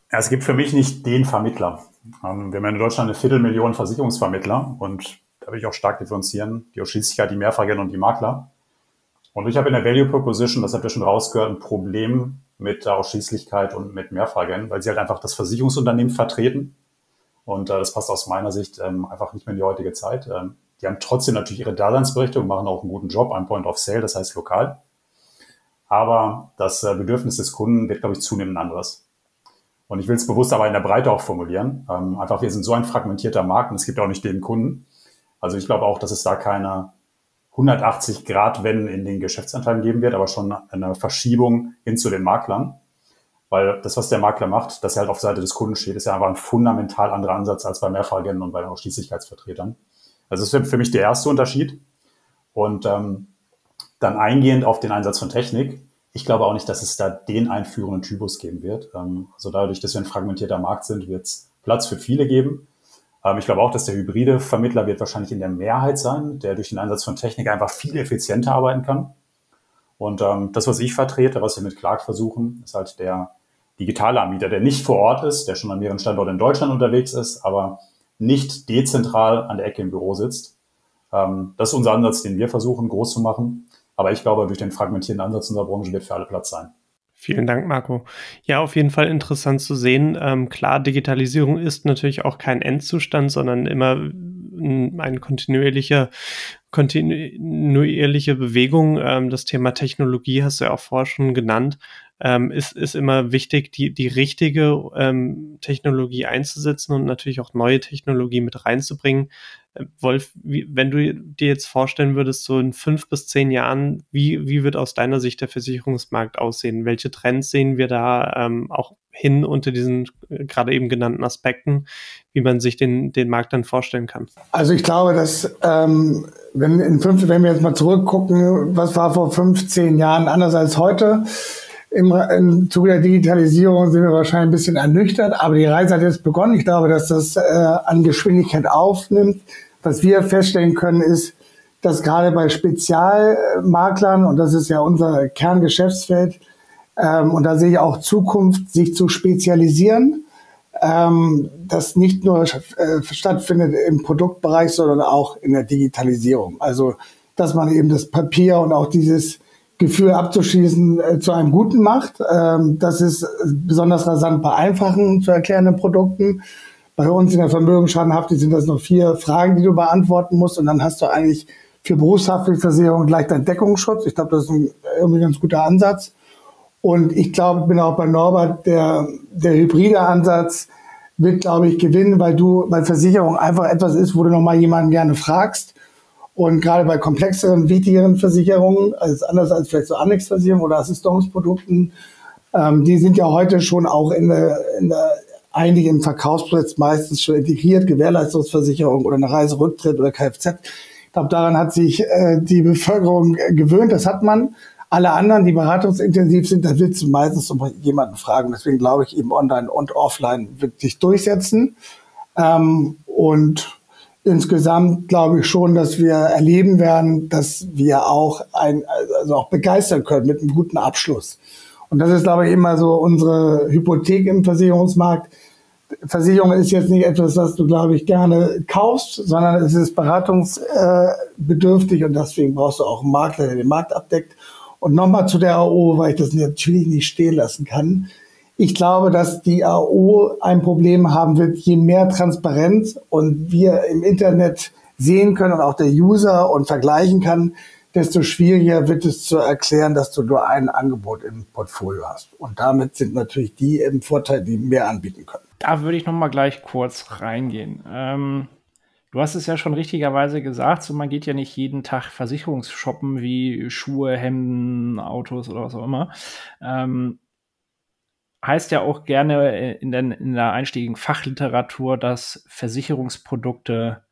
Es gibt für mich nicht den Vermittler. Ähm, wir haben in Deutschland eine Viertelmillion Versicherungsvermittler und da will ich auch stark differenzieren. Die Ausschließlichkeit, die Mehrfachgänger und die Makler. Und ich habe in der Value Proposition, das habt ihr schon rausgehört, ein Problem mit der Ausschließlichkeit und mit Mehrfachgängern, weil sie halt einfach das Versicherungsunternehmen vertreten. Und äh, das passt aus meiner Sicht ähm, einfach nicht mehr in die heutige Zeit. Ähm, die haben trotzdem natürlich ihre Daseinsberechtigung, machen auch einen guten Job, ein Point of Sale, das heißt lokal. Aber das äh, Bedürfnis des Kunden wird, glaube ich, zunehmend anderes. Und ich will es bewusst aber in der Breite auch formulieren. Ähm, einfach, wir sind so ein fragmentierter Markt und es gibt auch nicht den Kunden. Also ich glaube auch, dass es da keine 180 Grad Wenden in den Geschäftsanteilen geben wird, aber schon eine Verschiebung hin zu den Maklern. Weil das, was der Makler macht, dass er halt auf Seite des Kunden steht, ist ja einfach ein fundamental anderer Ansatz als bei Mehrfachagenten und bei den Ausschließlichkeitsvertretern. Also das ist für mich der erste Unterschied. Und ähm, dann eingehend auf den Einsatz von Technik. Ich glaube auch nicht, dass es da den einführenden Typus geben wird. Ähm, also dadurch, dass wir ein fragmentierter Markt sind, wird es Platz für viele geben. Ähm, ich glaube auch, dass der hybride Vermittler wird wahrscheinlich in der Mehrheit sein, der durch den Einsatz von Technik einfach viel effizienter arbeiten kann. Und ähm, das, was ich vertrete, was wir mit Clark versuchen, ist halt der digitale Anbieter, der nicht vor Ort ist, der schon an mehreren Standorten in Deutschland unterwegs ist, aber nicht dezentral an der Ecke im Büro sitzt. Ähm, das ist unser Ansatz, den wir versuchen groß zu machen. Aber ich glaube, durch den fragmentierten Ansatz unserer Branche wird für alle Platz sein. Vielen Dank, Marco. Ja, auf jeden Fall interessant zu sehen. Ähm, klar, Digitalisierung ist natürlich auch kein Endzustand, sondern immer ein kontinuierlicher, kontinuierliche Bewegung. Ähm, das Thema Technologie hast du ja auch vorher schon genannt. Ähm, ist, ist immer wichtig, die, die richtige ähm, Technologie einzusetzen und natürlich auch neue Technologie mit reinzubringen. Wolf, wie, wenn du dir jetzt vorstellen würdest, so in fünf bis zehn Jahren, wie, wie wird aus deiner Sicht der Versicherungsmarkt aussehen? Welche Trends sehen wir da ähm, auch hin unter diesen äh, gerade eben genannten Aspekten, wie man sich den, den Markt dann vorstellen kann? Also ich glaube, dass ähm, wenn, in fünf, wenn wir jetzt mal zurückgucken, was war vor 15 Jahren anders als heute, im, im Zuge der Digitalisierung sind wir wahrscheinlich ein bisschen ernüchtert, aber die Reise hat jetzt begonnen. Ich glaube, dass das äh, an Geschwindigkeit aufnimmt. Was wir feststellen können, ist, dass gerade bei Spezialmaklern, und das ist ja unser Kerngeschäftsfeld, ähm, und da sehe ich auch Zukunft, sich zu spezialisieren, ähm, das nicht nur äh, stattfindet im Produktbereich, sondern auch in der Digitalisierung. Also, dass man eben das Papier und auch dieses Gefühl abzuschließen äh, zu einem guten macht. Ähm, das ist besonders rasant bei einfachen zu erklärenden Produkten. Bei uns in der Vermögensschadenhaftung sind das noch vier Fragen, die du beantworten musst und dann hast du eigentlich für Berufshaftpflichtversicherung gleich deinen Deckungsschutz. Ich glaube, das ist ein irgendwie ganz guter Ansatz. Und ich glaube, bin auch bei Norbert, der, der hybride Ansatz wird, glaube ich, gewinnen, weil du, weil Versicherung einfach etwas ist, wo du nochmal jemanden gerne fragst und gerade bei komplexeren, wichtigeren Versicherungen, also anders als vielleicht so Annexversicherungen oder Assistenzprodukten, ähm, die sind ja heute schon auch in der, in der eigentlich im Verkaufsplatz meistens schon integriert, Gewährleistungsversicherung oder eine Reiserücktritt oder Kfz. Ich glaube, daran hat sich äh, die Bevölkerung gewöhnt, das hat man. Alle anderen, die beratungsintensiv sind, da willst du meistens um jemanden fragen. Deswegen glaube ich eben online und offline wird sich durchsetzen. Ähm, und insgesamt glaube ich schon, dass wir erleben werden, dass wir auch ein, also auch begeistern können mit einem guten Abschluss. Und das ist, glaube ich, immer so unsere Hypothek im Versicherungsmarkt. Versicherung ist jetzt nicht etwas, was du, glaube ich, gerne kaufst, sondern es ist beratungsbedürftig und deswegen brauchst du auch einen Makler, der den Markt abdeckt. Und nochmal zu der AO, weil ich das natürlich nicht stehen lassen kann. Ich glaube, dass die AO ein Problem haben wird, je mehr Transparenz und wir im Internet sehen können und auch der User und vergleichen kann, desto schwieriger wird es zu erklären, dass du nur ein Angebot im Portfolio hast. Und damit sind natürlich die im Vorteil, die mehr anbieten können. Da würde ich noch mal gleich kurz reingehen. Ähm, du hast es ja schon richtigerweise gesagt, so man geht ja nicht jeden Tag Versicherungsshoppen wie Schuhe, Hemden, Autos oder was auch immer. Ähm, heißt ja auch gerne äh, in, den, in der einstiegigen Fachliteratur, dass Versicherungsprodukte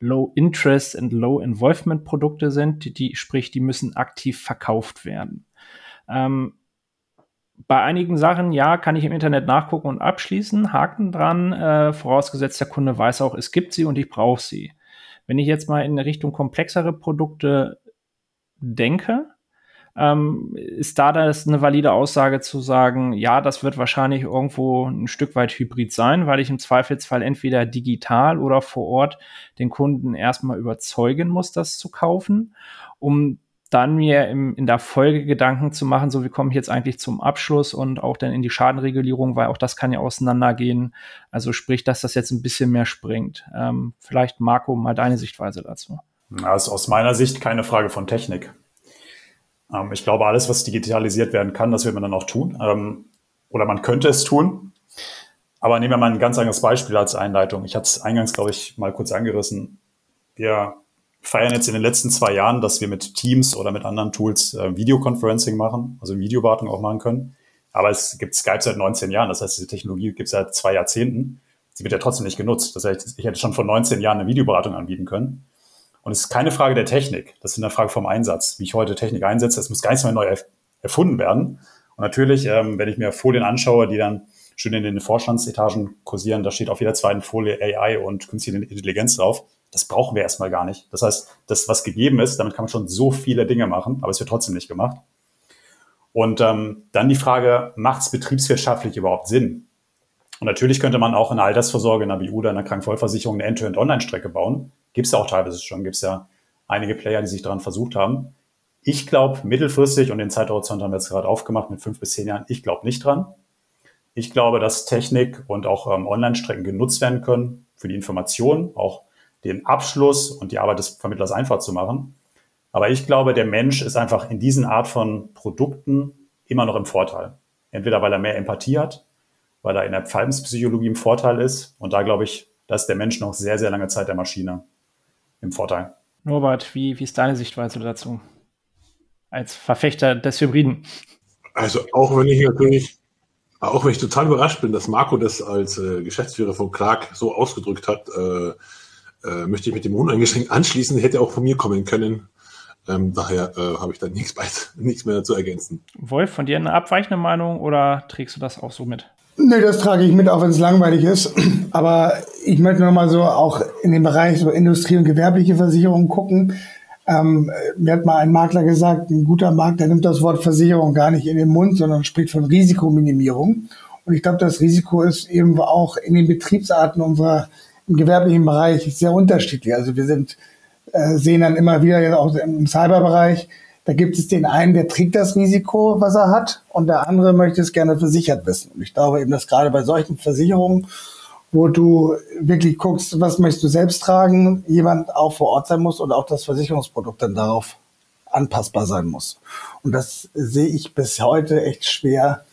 Low Interest and Low Involvement Produkte sind, die, die sprich, die müssen aktiv verkauft werden. Ähm, bei einigen Sachen, ja, kann ich im Internet nachgucken und abschließen, Haken dran, äh, vorausgesetzt der Kunde weiß auch, es gibt sie und ich brauche sie. Wenn ich jetzt mal in Richtung komplexere Produkte denke, ähm, ist da das eine valide Aussage zu sagen, ja, das wird wahrscheinlich irgendwo ein Stück weit hybrid sein, weil ich im Zweifelsfall entweder digital oder vor Ort den Kunden erstmal überzeugen muss, das zu kaufen, um dann mir im, in der Folge Gedanken zu machen, so wie komme ich jetzt eigentlich zum Abschluss und auch dann in die Schadenregulierung, weil auch das kann ja auseinandergehen. Also sprich, dass das jetzt ein bisschen mehr springt. Ähm, vielleicht Marco, mal deine Sichtweise dazu. Also aus meiner Sicht keine Frage von Technik. Ähm, ich glaube, alles, was digitalisiert werden kann, das wird man dann auch tun. Ähm, oder man könnte es tun. Aber nehmen wir mal ein ganz anderes Beispiel als Einleitung. Ich hatte es eingangs, glaube ich, mal kurz angerissen. Wir feiern jetzt in den letzten zwei Jahren, dass wir mit Teams oder mit anderen Tools äh, Videoconferencing machen, also Videowartung auch machen können. Aber es gibt Skype seit 19 Jahren. Das heißt, diese Technologie gibt es seit zwei Jahrzehnten. Sie wird ja trotzdem nicht genutzt. Das heißt, ich hätte schon vor 19 Jahren eine Videoberatung anbieten können. Und es ist keine Frage der Technik, das ist eine Frage vom Einsatz, wie ich heute Technik einsetze. Es muss gar nichts mehr neu erfunden werden. Und natürlich, ähm, wenn ich mir Folien anschaue, die dann schön in den Vorstandsetagen kursieren, da steht auf jeder zweiten Folie AI und künstliche Intelligenz drauf. Das brauchen wir erstmal gar nicht. Das heißt, das, was gegeben ist, damit kann man schon so viele Dinge machen, aber es wird trotzdem nicht gemacht. Und ähm, dann die Frage, macht es betriebswirtschaftlich überhaupt Sinn? Und natürlich könnte man auch in der Altersvorsorge, in der BU oder in der Krankenvollversicherung eine End-to-End-Online-Strecke bauen. Gibt es ja auch teilweise schon, gibt es ja einige Player, die sich daran versucht haben. Ich glaube mittelfristig, und den Zeithorizont haben wir jetzt gerade aufgemacht mit fünf bis zehn Jahren, ich glaube nicht dran. Ich glaube, dass Technik und auch ähm, Online-Strecken genutzt werden können für die Information, auch den Abschluss und die Arbeit des Vermittlers einfach zu machen. Aber ich glaube, der Mensch ist einfach in diesen Art von Produkten immer noch im Vorteil. Entweder weil er mehr Empathie hat, weil er in der Verhaltenspsychologie im Vorteil ist. Und da glaube ich, dass der Mensch noch sehr, sehr lange Zeit der Maschine im Vorteil. Norbert, wie, wie ist deine Sichtweise dazu? Als Verfechter des Hybriden. Also auch wenn ich natürlich, auch wenn ich total überrascht bin, dass Marco das als äh, Geschäftsführer von Clark so ausgedrückt hat, äh, äh, möchte ich mit dem uneingeschränkt anschließen, hätte auch von mir kommen können. Ähm, daher äh, habe ich da nichts, nichts mehr zu ergänzen. Wolf, von dir eine abweichende Meinung oder trägst du das auch so mit? Nee, das trage ich mit, auch wenn es langweilig ist. Aber ich möchte nochmal so auch in den Bereich so Industrie- und gewerbliche Versicherungen gucken. Ähm, mir hat mal ein Makler gesagt, ein guter Makler nimmt das Wort Versicherung gar nicht in den Mund, sondern spricht von Risikominimierung. Und ich glaube, das Risiko ist eben auch in den Betriebsarten unserer im gewerblichen Bereich sehr unterschiedlich. Also wir sind äh, sehen dann immer wieder auch im Cyberbereich, da gibt es den einen, der trägt das Risiko, was er hat, und der andere möchte es gerne versichert wissen. Und ich glaube eben, dass gerade bei solchen Versicherungen, wo du wirklich guckst, was möchtest du selbst tragen, jemand auch vor Ort sein muss und auch das Versicherungsprodukt dann darauf anpassbar sein muss. Und das sehe ich bis heute echt schwer,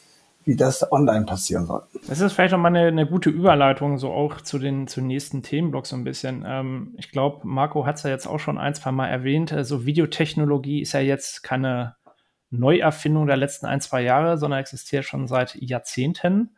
wie das online passieren soll. Das ist vielleicht nochmal eine, eine gute Überleitung, so auch zu den zu nächsten Themenblocks so ein bisschen. Ähm, ich glaube, Marco hat es ja jetzt auch schon ein, zwei Mal erwähnt. Also Videotechnologie ist ja jetzt keine Neuerfindung der letzten ein, zwei Jahre, sondern existiert schon seit Jahrzehnten.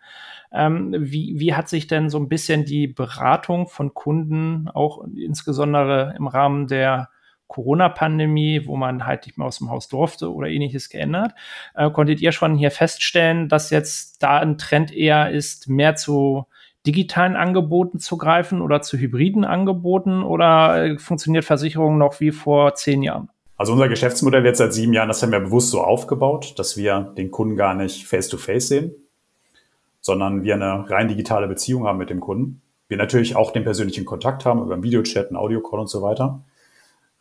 Ähm, wie, wie hat sich denn so ein bisschen die Beratung von Kunden, auch insbesondere im Rahmen der Corona-Pandemie, wo man halt nicht mehr aus dem Haus durfte oder ähnliches geändert. Äh, konntet ihr schon hier feststellen, dass jetzt da ein Trend eher ist, mehr zu digitalen Angeboten zu greifen oder zu hybriden Angeboten oder äh, funktioniert Versicherung noch wie vor zehn Jahren? Also unser Geschäftsmodell jetzt seit sieben Jahren, das haben wir bewusst so aufgebaut, dass wir den Kunden gar nicht face-to-face -face sehen, sondern wir eine rein digitale Beziehung haben mit dem Kunden. Wir natürlich auch den persönlichen Kontakt haben über einen Videochat, einen Audiocall und so weiter.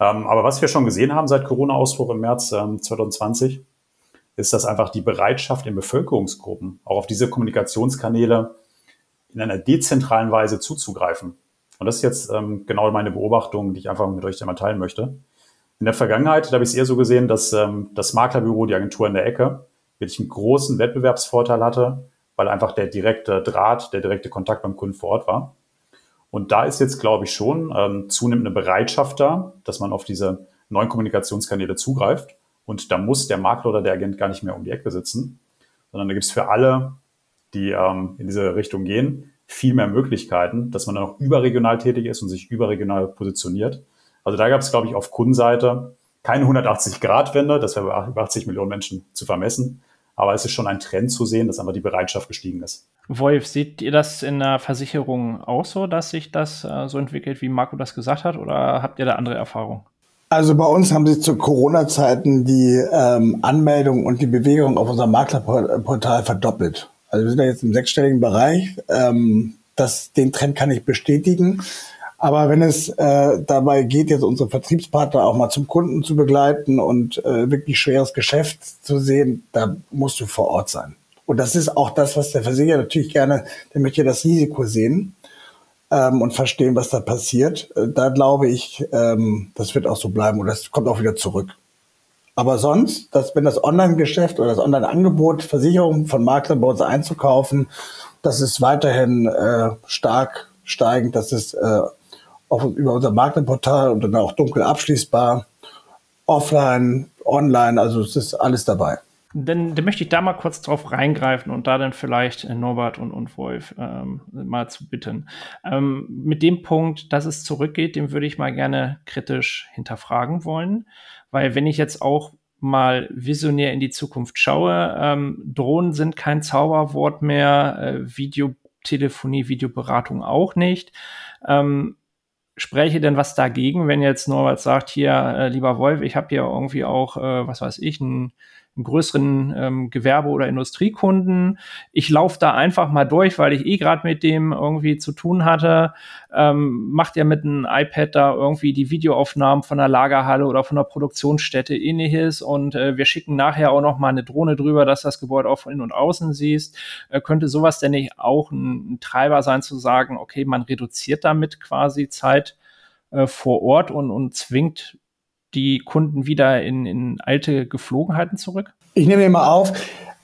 Ähm, aber was wir schon gesehen haben seit Corona-Ausbruch im März ähm, 2020, ist, dass einfach die Bereitschaft in Bevölkerungsgruppen auch auf diese Kommunikationskanäle in einer dezentralen Weise zuzugreifen. Und das ist jetzt ähm, genau meine Beobachtung, die ich einfach mit euch einmal teilen möchte. In der Vergangenheit habe ich es eher so gesehen, dass ähm, das Maklerbüro, die Agentur in der Ecke, wirklich einen großen Wettbewerbsvorteil hatte, weil einfach der direkte Draht, der direkte Kontakt beim Kunden vor Ort war. Und da ist jetzt, glaube ich, schon ähm, zunehmend eine Bereitschaft da, dass man auf diese neuen Kommunikationskanäle zugreift. Und da muss der Makler oder der Agent gar nicht mehr um die Ecke sitzen, sondern da gibt es für alle, die ähm, in diese Richtung gehen, viel mehr Möglichkeiten, dass man dann auch überregional tätig ist und sich überregional positioniert. Also da gab es, glaube ich, auf Kundenseite keine 180-Grad-Wende, das wäre bei 80 Millionen Menschen zu vermessen, aber es ist schon ein Trend zu sehen, dass einfach die Bereitschaft gestiegen ist. Wolf, seht ihr das in der Versicherung auch so, dass sich das äh, so entwickelt, wie Marco das gesagt hat, oder habt ihr da andere Erfahrungen? Also bei uns haben sich zu Corona-Zeiten die ähm, Anmeldung und die Bewegung auf unserem Maklerportal verdoppelt. Also wir sind ja jetzt im sechsstelligen Bereich. Ähm, das, den Trend kann ich bestätigen. Aber wenn es äh, dabei geht, jetzt unsere Vertriebspartner auch mal zum Kunden zu begleiten und äh, wirklich schweres Geschäft zu sehen, da musst du vor Ort sein. Und das ist auch das, was der Versicherer natürlich gerne, der möchte das Risiko sehen ähm, und verstehen, was da passiert. Äh, da glaube ich, ähm, das wird auch so bleiben und das kommt auch wieder zurück. Aber sonst, dass, wenn das Online-Geschäft oder das Online-Angebot, Versicherungen von Maklern bei uns einzukaufen, das ist weiterhin äh, stark steigend. Das ist äh, auf, über unser Maklerportal und dann auch dunkel abschließbar, offline, online, also es ist alles dabei. Dann, dann möchte ich da mal kurz drauf reingreifen und da dann vielleicht äh, Norbert und, und Wolf ähm, mal zu bitten. Ähm, mit dem Punkt, dass es zurückgeht, den würde ich mal gerne kritisch hinterfragen wollen, weil wenn ich jetzt auch mal visionär in die Zukunft schaue, ähm, Drohnen sind kein Zauberwort mehr, äh, Videotelefonie, Videoberatung auch nicht. Ähm, spreche denn was dagegen, wenn jetzt Norbert sagt, hier, äh, lieber Wolf, ich habe hier irgendwie auch, äh, was weiß ich, ein größeren ähm, Gewerbe- oder Industriekunden. Ich laufe da einfach mal durch, weil ich eh gerade mit dem irgendwie zu tun hatte. Ähm, macht er mit einem iPad da irgendwie die Videoaufnahmen von der Lagerhalle oder von der Produktionsstätte ähnliches und äh, wir schicken nachher auch noch mal eine Drohne drüber, dass das Gebäude auch von innen und außen siehst. Äh, könnte sowas denn nicht auch ein, ein Treiber sein zu sagen, okay, man reduziert damit quasi Zeit äh, vor Ort und, und zwingt die Kunden wieder in, in alte Geflogenheiten zurück? Ich nehme mal auf,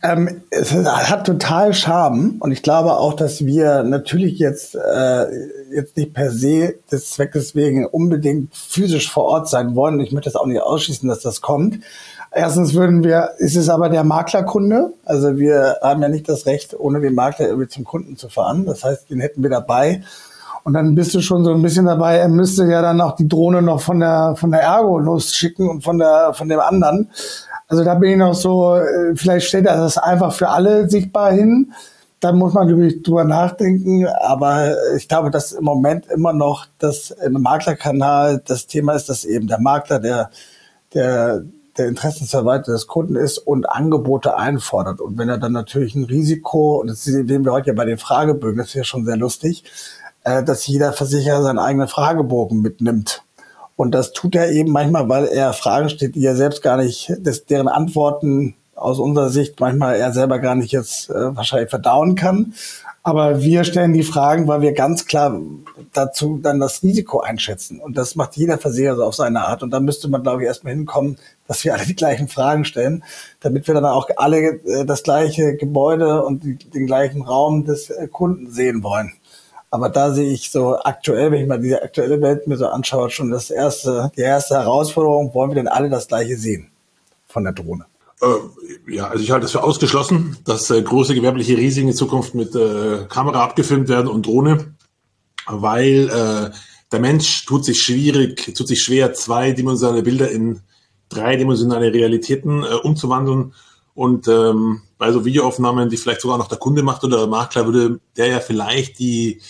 ähm, es hat total Charme und ich glaube auch, dass wir natürlich jetzt, äh, jetzt nicht per se des Zweckes wegen unbedingt physisch vor Ort sein wollen. Ich möchte das auch nicht ausschließen, dass das kommt. Erstens würden wir, ist es aber der Maklerkunde. Also wir haben ja nicht das Recht, ohne den Makler irgendwie zum Kunden zu fahren. Das heißt, den hätten wir dabei. Und dann bist du schon so ein bisschen dabei, er müsste ja dann auch die Drohne noch von der, von der Ergo losschicken und von der, von dem anderen. Also da bin ich noch so, äh, vielleicht stellt er das einfach für alle sichtbar hin. Da muss man natürlich drüber nachdenken. Aber ich glaube, dass im Moment immer noch das im Maklerkanal das Thema ist, dass eben der Makler der, der, der Interessensverwalter des Kunden ist und Angebote einfordert. Und wenn er dann natürlich ein Risiko, und das sehen wir heute ja bei den Fragebögen, das ist ja schon sehr lustig, äh, dass jeder Versicherer seinen eigenen Fragebogen mitnimmt. Und das tut er eben manchmal, weil er Fragen stellt, die er selbst gar nicht, dass deren Antworten aus unserer Sicht manchmal er selber gar nicht jetzt äh, wahrscheinlich verdauen kann. Aber wir stellen die Fragen, weil wir ganz klar dazu dann das Risiko einschätzen. Und das macht jeder Versicherer so auf seine Art. Und da müsste man, glaube ich, erstmal hinkommen, dass wir alle die gleichen Fragen stellen, damit wir dann auch alle äh, das gleiche Gebäude und die, den gleichen Raum des äh, Kunden sehen wollen. Aber da sehe ich so aktuell, wenn ich mal diese aktuelle Welt mir so anschaue, schon das erste, die erste Herausforderung, wollen wir denn alle das gleiche sehen von der Drohne? Äh, ja, also ich halte es für ausgeschlossen, dass äh, große gewerbliche Risiken in Zukunft mit äh, Kamera abgefilmt werden und Drohne, weil äh, der Mensch tut sich schwierig, tut sich schwer, zweidimensionale Bilder in dreidimensionale Realitäten äh, umzuwandeln. Und ähm, bei so Videoaufnahmen, die vielleicht sogar noch der Kunde macht oder der Makler, würde der ja vielleicht die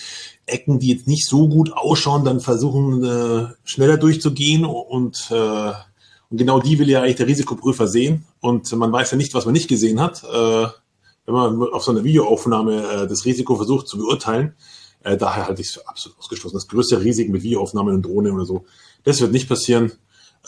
Ecken, die jetzt nicht so gut ausschauen, dann versuchen, äh, schneller durchzugehen und, äh, und genau die will ja eigentlich der Risikoprüfer sehen und man weiß ja nicht, was man nicht gesehen hat. Äh, wenn man auf so einer Videoaufnahme äh, das Risiko versucht zu beurteilen, äh, daher halte ich es für absolut ausgeschlossen. Das größte Risiken mit Videoaufnahmen und Drohne oder so, das wird nicht passieren.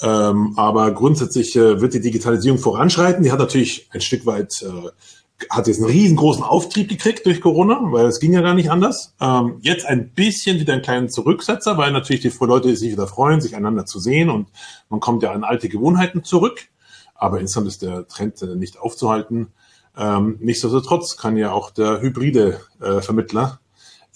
Ähm, aber grundsätzlich äh, wird die Digitalisierung voranschreiten. Die hat natürlich ein Stück weit, äh, hat jetzt einen riesengroßen Auftrieb gekriegt durch Corona, weil es ging ja gar nicht anders. Ähm, jetzt ein bisschen wieder einen kleinen Zurücksetzer, weil natürlich die Leute sich wieder freuen, sich einander zu sehen und man kommt ja an alte Gewohnheiten zurück. Aber insgesamt ist der Trend äh, nicht aufzuhalten. Ähm, nichtsdestotrotz kann ja auch der hybride äh, Vermittler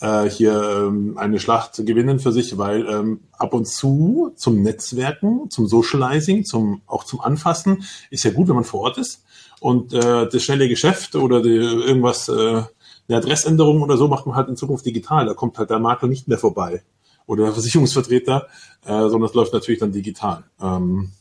äh, hier ähm, eine Schlacht gewinnen für sich, weil ähm, ab und zu zum Netzwerken, zum Socializing, zum auch zum Anfassen ist ja gut, wenn man vor Ort ist. Und äh, das schnelle Geschäft oder die, irgendwas, äh, eine Adressänderung oder so macht man halt in Zukunft digital. Da kommt halt der Makler nicht mehr vorbei oder der Versicherungsvertreter, äh, sondern es läuft natürlich dann digital. Ähm,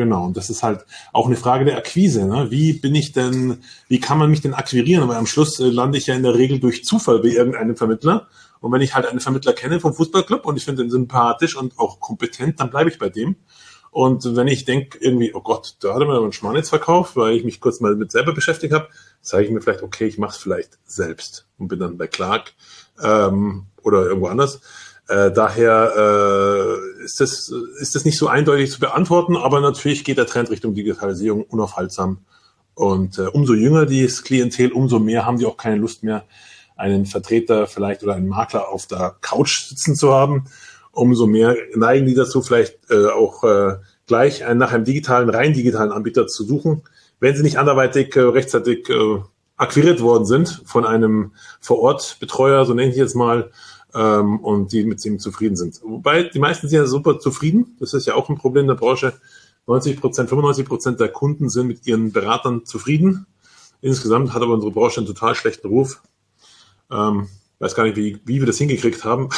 Genau, und das ist halt auch eine Frage der Akquise. Ne? Wie bin ich denn, wie kann man mich denn akquirieren? Weil am Schluss äh, lande ich ja in der Regel durch Zufall bei irgendeinem Vermittler. Und wenn ich halt einen Vermittler kenne vom Fußballclub und ich finde ihn sympathisch und auch kompetent, dann bleibe ich bei dem. Und wenn ich denke irgendwie, oh Gott, da hat er mir einen Schmarrn verkauft, weil ich mich kurz mal mit selber beschäftigt habe, sage ich mir vielleicht, okay, ich mache es vielleicht selbst und bin dann bei Clark ähm, oder irgendwo anders. Äh, daher äh, ist, das, ist das nicht so eindeutig zu beantworten, aber natürlich geht der Trend Richtung Digitalisierung unaufhaltsam. Und äh, umso jünger dieses Klientel, umso mehr haben die auch keine Lust mehr, einen Vertreter vielleicht oder einen Makler auf der Couch sitzen zu haben. Umso mehr neigen die dazu, vielleicht äh, auch äh, gleich einen, nach einem digitalen, rein digitalen Anbieter zu suchen, wenn sie nicht anderweitig äh, rechtzeitig äh, akquiriert worden sind von einem Vor-Ort-Betreuer, so nenne ich jetzt mal, ähm, und die mit ihm zufrieden sind. Wobei die meisten sind ja super zufrieden. Das ist ja auch ein Problem der Branche. 90 Prozent, 95 Prozent der Kunden sind mit ihren Beratern zufrieden. Insgesamt hat aber unsere Branche einen total schlechten Ruf. Ähm, weiß gar nicht, wie, wie wir das hingekriegt haben,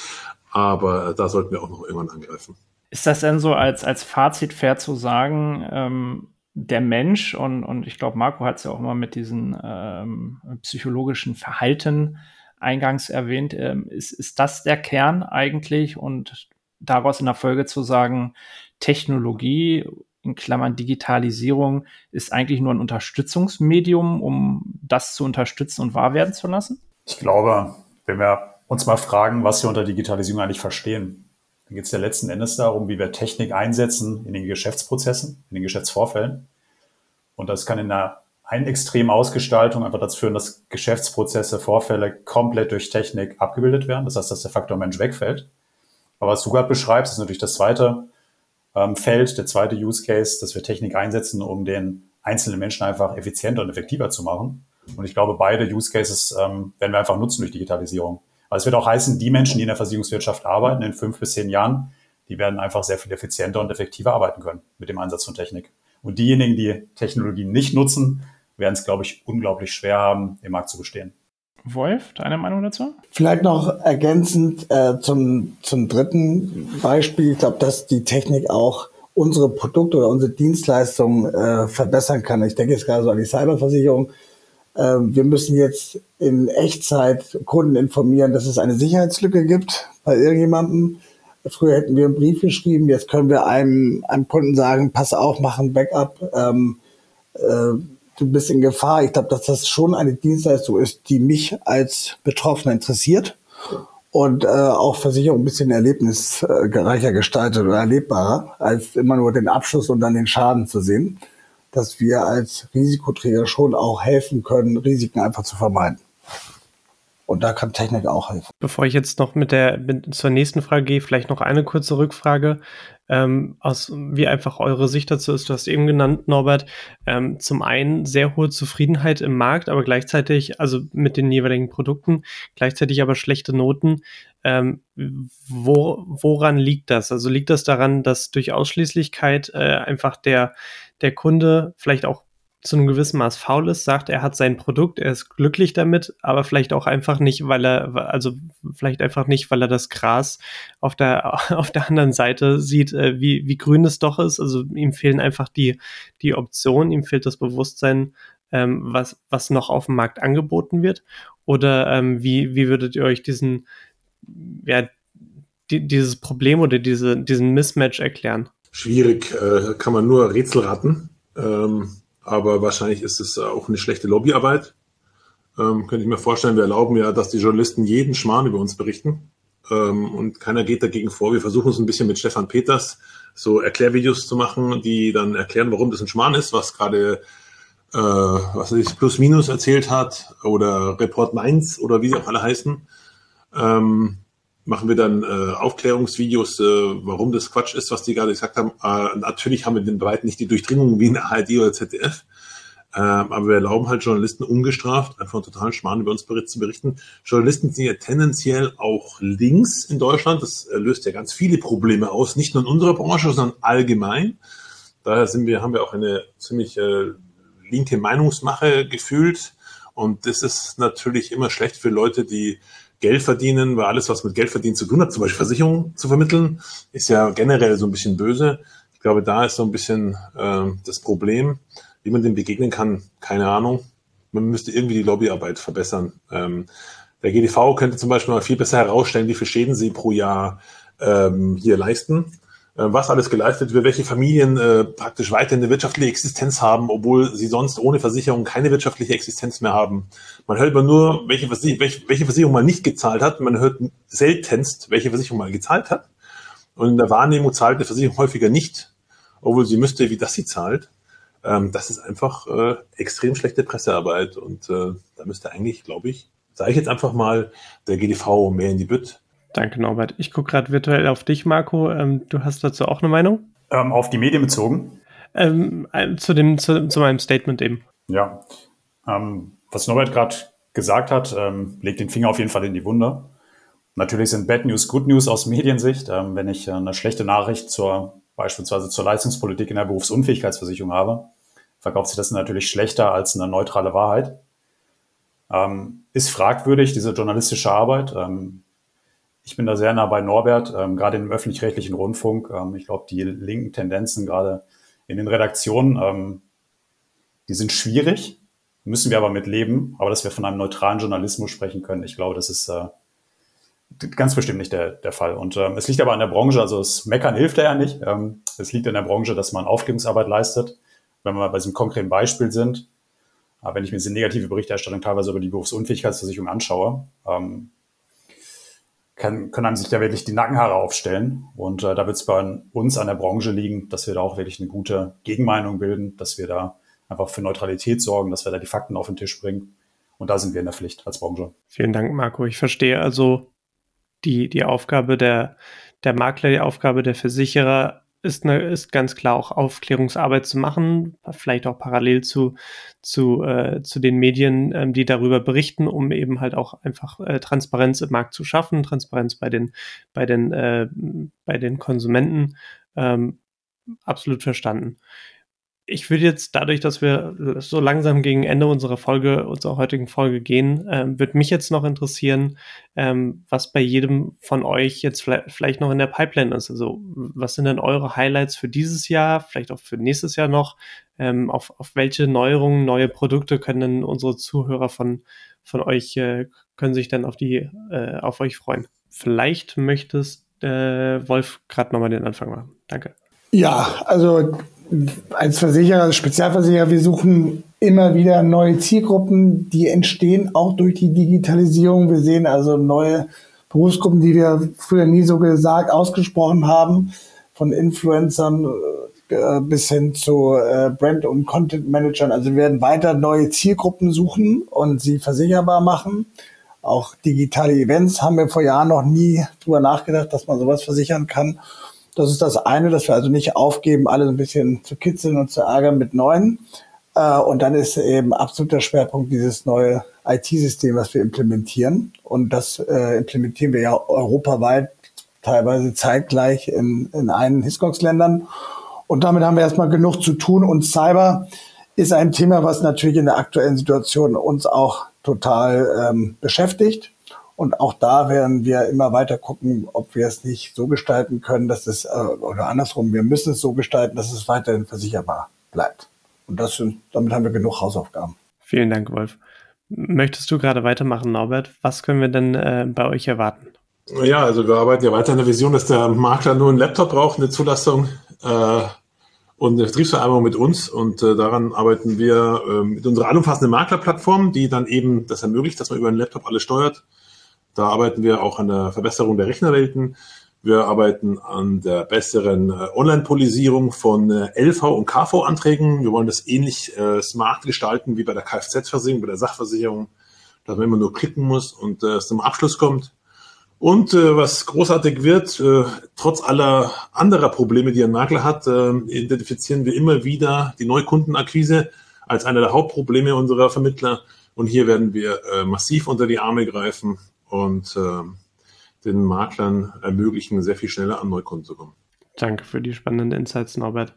aber da sollten wir auch noch irgendwann angreifen. Ist das denn so als, als Fazit fair zu sagen, ähm, der Mensch und, und ich glaube, Marco hat es ja auch immer mit diesen ähm, psychologischen Verhalten eingangs erwähnt. Ähm, ist, ist das der Kern eigentlich und daraus in der Folge zu sagen, Technologie in Klammern Digitalisierung ist eigentlich nur ein Unterstützungsmedium, um das zu unterstützen und wahr werden zu lassen? Ich glaube, wenn wir uns mal fragen, was wir unter Digitalisierung eigentlich verstehen, dann geht es ja letzten Endes darum, wie wir Technik einsetzen in den Geschäftsprozessen, in den Geschäftsvorfällen. Und das kann in einer einen extremen Ausgestaltung einfach dazu führen, dass Geschäftsprozesse, Vorfälle komplett durch Technik abgebildet werden. Das heißt, dass der Faktor Mensch wegfällt. Aber was du gerade beschreibst, ist natürlich das zweite ähm, Feld, der zweite Use Case, dass wir Technik einsetzen, um den einzelnen Menschen einfach effizienter und effektiver zu machen. Und ich glaube, beide Use Cases ähm, werden wir einfach nutzen durch Digitalisierung. Aber es wird auch heißen, die Menschen, die in der Versicherungswirtschaft arbeiten, in fünf bis zehn Jahren, die werden einfach sehr viel effizienter und effektiver arbeiten können mit dem Einsatz von Technik. Und diejenigen, die Technologien nicht nutzen, werden es, glaube ich, unglaublich schwer haben, im Markt zu bestehen. Wolf, deine Meinung dazu? Vielleicht noch ergänzend äh, zum, zum dritten Beispiel. Ich glaube, dass die Technik auch unsere Produkte oder unsere Dienstleistungen äh, verbessern kann. Ich denke jetzt gerade so an die Cyberversicherung. Äh, wir müssen jetzt in Echtzeit Kunden informieren, dass es eine Sicherheitslücke gibt bei irgendjemandem. Früher hätten wir einen Brief geschrieben, jetzt können wir einem, einem Kunden sagen, pass auf, mach ein Backup. Ähm, äh, du bist in Gefahr. Ich glaube, dass das schon eine Dienstleistung ist, die mich als Betroffener interessiert und äh, auch Versicherung ein bisschen erlebnisreicher gestaltet oder erlebbarer, als immer nur den Abschluss und dann den Schaden zu sehen, dass wir als Risikoträger schon auch helfen können, Risiken einfach zu vermeiden. Und da kann Technik auch helfen. Bevor ich jetzt noch mit der mit zur nächsten Frage gehe, vielleicht noch eine kurze Rückfrage, ähm, aus wie einfach eure Sicht dazu ist. Du hast eben genannt, Norbert, ähm, zum einen sehr hohe Zufriedenheit im Markt, aber gleichzeitig, also mit den jeweiligen Produkten, gleichzeitig aber schlechte Noten. Ähm, wo, woran liegt das? Also liegt das daran, dass durch Ausschließlichkeit äh, einfach der, der Kunde vielleicht auch zu einem gewissen Maß faul ist, sagt, er hat sein Produkt, er ist glücklich damit, aber vielleicht auch einfach nicht, weil er, also vielleicht einfach nicht, weil er das Gras auf der, auf der anderen Seite sieht, äh, wie, wie grün es doch ist. Also ihm fehlen einfach die, die Optionen, ihm fehlt das Bewusstsein, ähm, was, was noch auf dem Markt angeboten wird. Oder ähm, wie, wie würdet ihr euch diesen, ja, die, dieses Problem oder diese, diesen Mismatch erklären? Schwierig, äh, kann man nur Rätsel raten. Ähm aber wahrscheinlich ist es auch eine schlechte Lobbyarbeit. Ähm, könnte ich mir vorstellen, wir erlauben ja, dass die Journalisten jeden Schmarrn über uns berichten. Ähm, und keiner geht dagegen vor. Wir versuchen uns ein bisschen mit Stefan Peters so Erklärvideos zu machen, die dann erklären, warum das ein Schmarrn ist, was gerade äh, was ich plus minus erzählt hat oder Report Mainz oder wie sie auch alle heißen. Ähm, machen wir dann äh, Aufklärungsvideos, äh, warum das Quatsch ist, was die gerade gesagt haben. Äh, natürlich haben wir den Bereich nicht die Durchdringung wie in ARD oder ZDF, äh, aber wir erlauben halt Journalisten ungestraft, einfach einen totalen Schmarrn über uns zu berichten. Journalisten sind ja tendenziell auch links in Deutschland. Das äh, löst ja ganz viele Probleme aus, nicht nur in unserer Branche, sondern allgemein. Daher sind wir, haben wir auch eine ziemlich äh, linke Meinungsmache gefühlt. Und das ist natürlich immer schlecht für Leute, die Geld verdienen, weil alles, was mit Geld verdienen zu tun hat, zum Beispiel Versicherungen zu vermitteln, ist ja generell so ein bisschen böse. Ich glaube, da ist so ein bisschen äh, das Problem. Wie man dem begegnen kann, keine Ahnung. Man müsste irgendwie die Lobbyarbeit verbessern. Ähm, der GDV könnte zum Beispiel mal viel besser herausstellen, wie viel Schäden sie pro Jahr ähm, hier leisten was alles geleistet wird, welche Familien äh, praktisch weiter eine wirtschaftliche Existenz haben, obwohl sie sonst ohne Versicherung keine wirtschaftliche Existenz mehr haben. Man hört immer nur, welche, Versicherung, welche, welche Versicherung mal nicht gezahlt hat. Man hört seltenst, welche Versicherung mal gezahlt hat. Und in der Wahrnehmung zahlt eine Versicherung häufiger nicht, obwohl sie müsste, wie das sie zahlt. Ähm, das ist einfach äh, extrem schlechte Pressearbeit. Und äh, da müsste eigentlich, glaube ich, sage ich jetzt einfach mal, der GDV mehr in die Bütt Danke, Norbert. Ich gucke gerade virtuell auf dich, Marco. Ähm, du hast dazu auch eine Meinung? Ähm, auf die Medien bezogen? Ähm, äh, zu, dem, zu, zu, meinem Statement eben. Ja. Ähm, was Norbert gerade gesagt hat, ähm, legt den Finger auf jeden Fall in die Wunde. Natürlich sind Bad News Good News aus Mediensicht. Ähm, wenn ich äh, eine schlechte Nachricht zur, beispielsweise zur Leistungspolitik in der Berufsunfähigkeitsversicherung habe, verkauft sich das natürlich schlechter als eine neutrale Wahrheit. ist fragwürdig, diese journalistische Arbeit. Ich bin da sehr nah bei Norbert, ähm, gerade im öffentlich-rechtlichen Rundfunk. Ähm, ich glaube, die linken Tendenzen gerade in den Redaktionen, ähm, Die sind schwierig, müssen wir aber mit leben. Aber dass wir von einem neutralen Journalismus sprechen können, ich glaube, das ist äh, ganz bestimmt nicht der, der Fall. Und ähm, es liegt aber an der Branche, also das Meckern hilft ja nicht. Ähm, es liegt in der Branche, dass man Aufklärungsarbeit leistet. Wenn wir bei diesem konkreten Beispiel sind, äh, wenn ich mir diese negative Berichterstattung teilweise über die Berufsunfähigkeitsversicherung anschaue, ähm, kann, können sich da wirklich die Nackenhaare aufstellen. Und äh, da wird es bei uns an der Branche liegen, dass wir da auch wirklich eine gute Gegenmeinung bilden, dass wir da einfach für Neutralität sorgen, dass wir da die Fakten auf den Tisch bringen. Und da sind wir in der Pflicht als Branche. Vielen Dank, Marco. Ich verstehe also die, die Aufgabe der, der Makler, die Aufgabe der Versicherer ist, eine, ist ganz klar auch Aufklärungsarbeit zu machen, vielleicht auch parallel zu, zu, äh, zu den Medien, ähm, die darüber berichten, um eben halt auch einfach äh, Transparenz im Markt zu schaffen, Transparenz bei den, bei den, äh, bei den Konsumenten. Ähm, absolut verstanden ich würde jetzt dadurch, dass wir so langsam gegen Ende unserer Folge, unserer heutigen Folge gehen, ähm, würde mich jetzt noch interessieren, ähm, was bei jedem von euch jetzt vielleicht noch in der Pipeline ist. Also was sind denn eure Highlights für dieses Jahr, vielleicht auch für nächstes Jahr noch? Ähm, auf, auf welche Neuerungen, neue Produkte können denn unsere Zuhörer von, von euch, äh, können sich dann auf die, äh, auf euch freuen? Vielleicht möchtest äh, Wolf gerade nochmal den Anfang machen. Danke. Ja, also als Versicherer, als Spezialversicherer, wir suchen immer wieder neue Zielgruppen, die entstehen auch durch die Digitalisierung. Wir sehen also neue Berufsgruppen, die wir früher nie so gesagt, ausgesprochen haben, von Influencern äh, bis hin zu äh, Brand- und Content-Managern. Also wir werden weiter neue Zielgruppen suchen und sie versicherbar machen. Auch digitale Events haben wir vor Jahren noch nie drüber nachgedacht, dass man sowas versichern kann. Das ist das eine, dass wir also nicht aufgeben, alle ein bisschen zu kitzeln und zu ärgern mit neuen. Äh, und dann ist eben absoluter Schwerpunkt dieses neue IT-System, was wir implementieren. Und das äh, implementieren wir ja europaweit, teilweise zeitgleich in, in allen Hiscox-Ländern. Und damit haben wir erstmal genug zu tun. Und Cyber ist ein Thema, was natürlich in der aktuellen Situation uns auch total ähm, beschäftigt. Und auch da werden wir immer weiter gucken, ob wir es nicht so gestalten können, dass es, äh, oder andersrum, wir müssen es so gestalten, dass es weiterhin versicherbar bleibt. Und das, damit haben wir genug Hausaufgaben. Vielen Dank, Wolf. Möchtest du gerade weitermachen, Norbert? Was können wir denn äh, bei euch erwarten? Ja, also wir arbeiten ja weiter in der Vision, dass der Makler nur einen Laptop braucht, eine Zulassung äh, und eine Vertriebsvereinbarung mit uns. Und äh, daran arbeiten wir äh, mit unserer allumfassenden Maklerplattform, die dann eben das ermöglicht, dass man über einen Laptop alles steuert da arbeiten wir auch an der Verbesserung der Rechnerwelten. Wir arbeiten an der besseren äh, Online-Polisierung von äh, LV- und KV-Anträgen. Wir wollen das ähnlich äh, smart gestalten wie bei der Kfz-Versicherung, bei der Sachversicherung, dass man immer nur klicken muss und äh, es zum Abschluss kommt. Und äh, was großartig wird, äh, trotz aller anderer Probleme, die ein Makler hat, äh, identifizieren wir immer wieder die Neukundenakquise als einer der Hauptprobleme unserer Vermittler. Und hier werden wir äh, massiv unter die Arme greifen und äh, den Maklern ermöglichen, sehr viel schneller an Neukunden zu kommen. Danke für die spannenden Insights, Norbert.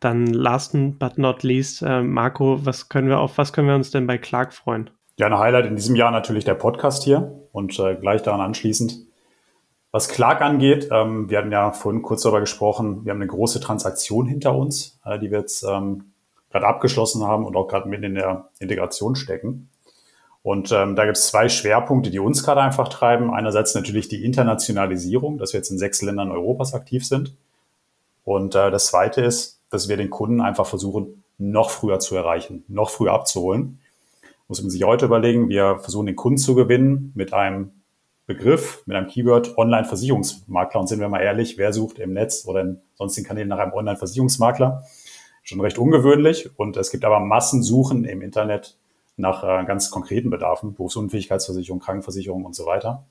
Dann last but not least, äh, Marco, was können wir auf was können wir uns denn bei Clark freuen? Ja, ein Highlight in diesem Jahr natürlich der Podcast hier und äh, gleich daran anschließend. Was Clark angeht, ähm, wir hatten ja vorhin kurz darüber gesprochen, wir haben eine große Transaktion hinter uns, äh, die wir jetzt ähm, gerade abgeschlossen haben und auch gerade mitten in der Integration stecken. Und ähm, da gibt es zwei Schwerpunkte, die uns gerade einfach treiben. Einerseits natürlich die Internationalisierung, dass wir jetzt in sechs Ländern Europas aktiv sind. Und äh, das Zweite ist, dass wir den Kunden einfach versuchen, noch früher zu erreichen, noch früher abzuholen. Muss man sich heute überlegen, wir versuchen den Kunden zu gewinnen mit einem Begriff, mit einem Keyword Online-Versicherungsmakler. Und sind wir mal ehrlich, wer sucht im Netz oder in sonstigen Kanälen nach einem Online-Versicherungsmakler? Schon recht ungewöhnlich. Und es gibt aber Massensuchen im Internet nach äh, ganz konkreten Bedarfen, Berufsunfähigkeitsversicherung, Krankenversicherung und so weiter.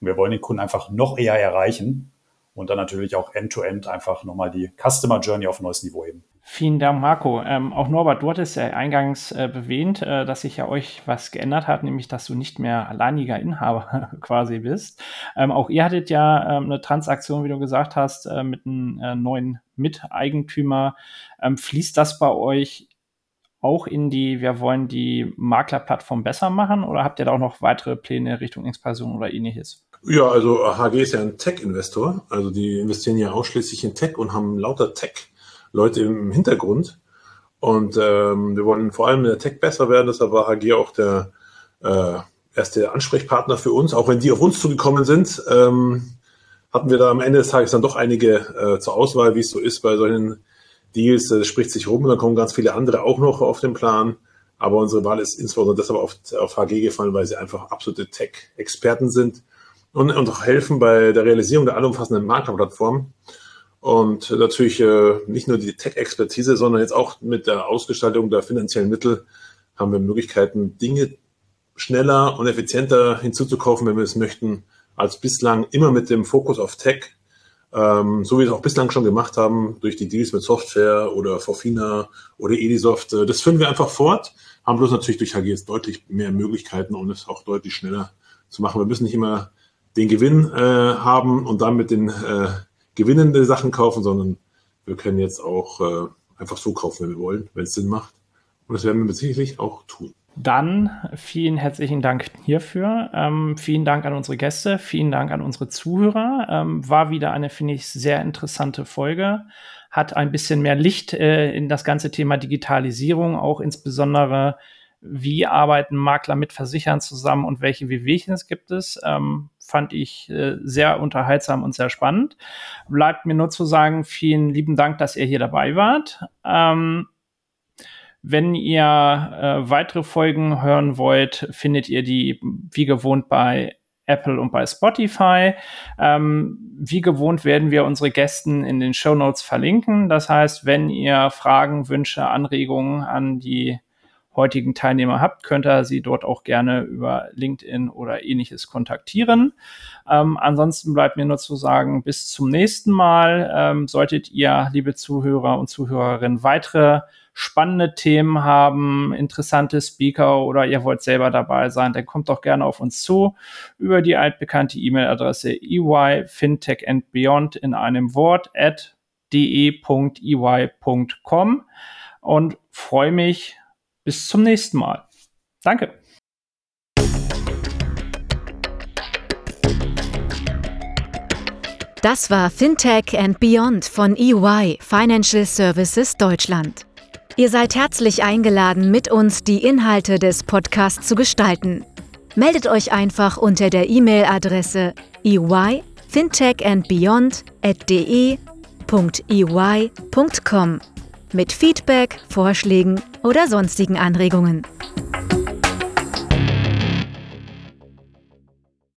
Und wir wollen den Kunden einfach noch eher erreichen und dann natürlich auch end-to-end -end einfach nochmal die Customer Journey auf ein neues Niveau heben. Vielen Dank, Marco. Ähm, auch Norbert, du hattest ja eingangs äh, erwähnt, äh, dass sich ja euch was geändert hat, nämlich dass du nicht mehr alleiniger Inhaber quasi bist. Ähm, auch ihr hattet ja ähm, eine Transaktion, wie du gesagt hast, äh, mit einem äh, neuen Miteigentümer. Ähm, fließt das bei euch auch in die, wir wollen die Maklerplattform besser machen oder habt ihr da auch noch weitere Pläne Richtung Expansion oder ähnliches? Ja, also HG ist ja ein Tech-Investor. Also die investieren ja ausschließlich in Tech und haben lauter Tech-Leute im Hintergrund. Und ähm, wir wollen vor allem in der Tech besser werden. Deshalb war HG auch der äh, erste Ansprechpartner für uns, auch wenn die auf uns zugekommen sind. Ähm, hatten wir da am Ende des Tages dann doch einige äh, zur Auswahl, wie es so ist bei solchen Deals. Das spricht sich rum, dann kommen ganz viele andere auch noch auf den Plan. Aber unsere Wahl ist insbesondere deshalb auf, auf HG gefallen, weil sie einfach absolute Tech-Experten sind und, und auch helfen bei der Realisierung der allumfassenden Maklerplattform. Und natürlich äh, nicht nur die Tech-Expertise, sondern jetzt auch mit der Ausgestaltung der finanziellen Mittel haben wir Möglichkeiten, Dinge schneller und effizienter hinzuzukaufen, wenn wir es möchten, als bislang immer mit dem Fokus auf Tech, ähm, so wie wir es auch bislang schon gemacht haben, durch die Deals mit Software oder Forfina oder Edisoft. Äh, das führen wir einfach fort, haben bloß natürlich durch HG jetzt deutlich mehr Möglichkeiten, um es auch deutlich schneller zu machen. Wir müssen nicht immer den Gewinn äh, haben und dann mit den äh, gewinnende Sachen kaufen, sondern wir können jetzt auch äh, einfach so kaufen, wenn wir wollen, wenn es Sinn macht. Und das werden wir sicherlich auch tun. Dann vielen herzlichen Dank hierfür. Ähm, vielen Dank an unsere Gäste, vielen Dank an unsere Zuhörer. Ähm, war wieder eine, finde ich, sehr interessante Folge. Hat ein bisschen mehr Licht äh, in das ganze Thema Digitalisierung, auch insbesondere wie arbeiten Makler mit Versichern zusammen und welche Wehwehchen gibt es. Ähm, fand ich äh, sehr unterhaltsam und sehr spannend. Bleibt mir nur zu sagen, vielen lieben Dank, dass ihr hier dabei wart. Ähm, wenn ihr äh, weitere Folgen hören wollt, findet ihr die wie gewohnt bei Apple und bei Spotify. Ähm, wie gewohnt werden wir unsere Gästen in den Show Notes verlinken. Das heißt, wenn ihr Fragen, Wünsche, Anregungen an die heutigen Teilnehmer habt, könnt ihr sie dort auch gerne über LinkedIn oder ähnliches kontaktieren. Ähm, ansonsten bleibt mir nur zu sagen, bis zum nächsten Mal. Ähm, solltet ihr, liebe Zuhörer und Zuhörerinnen, weitere spannende Themen haben, interessante Speaker oder ihr wollt selber dabei sein, dann kommt doch gerne auf uns zu über die altbekannte E-Mail-Adresse eyfintechandbeyond in einem Wort at de.ey.com und freue mich bis zum nächsten Mal. Danke. Das war Fintech and Beyond von EY Financial Services Deutschland. Ihr seid herzlich eingeladen, mit uns die Inhalte des Podcasts zu gestalten. Meldet euch einfach unter der E-Mail-Adresse eyfintechandbeyond.de.ey.com mit Feedback, Vorschlägen oder sonstigen Anregungen.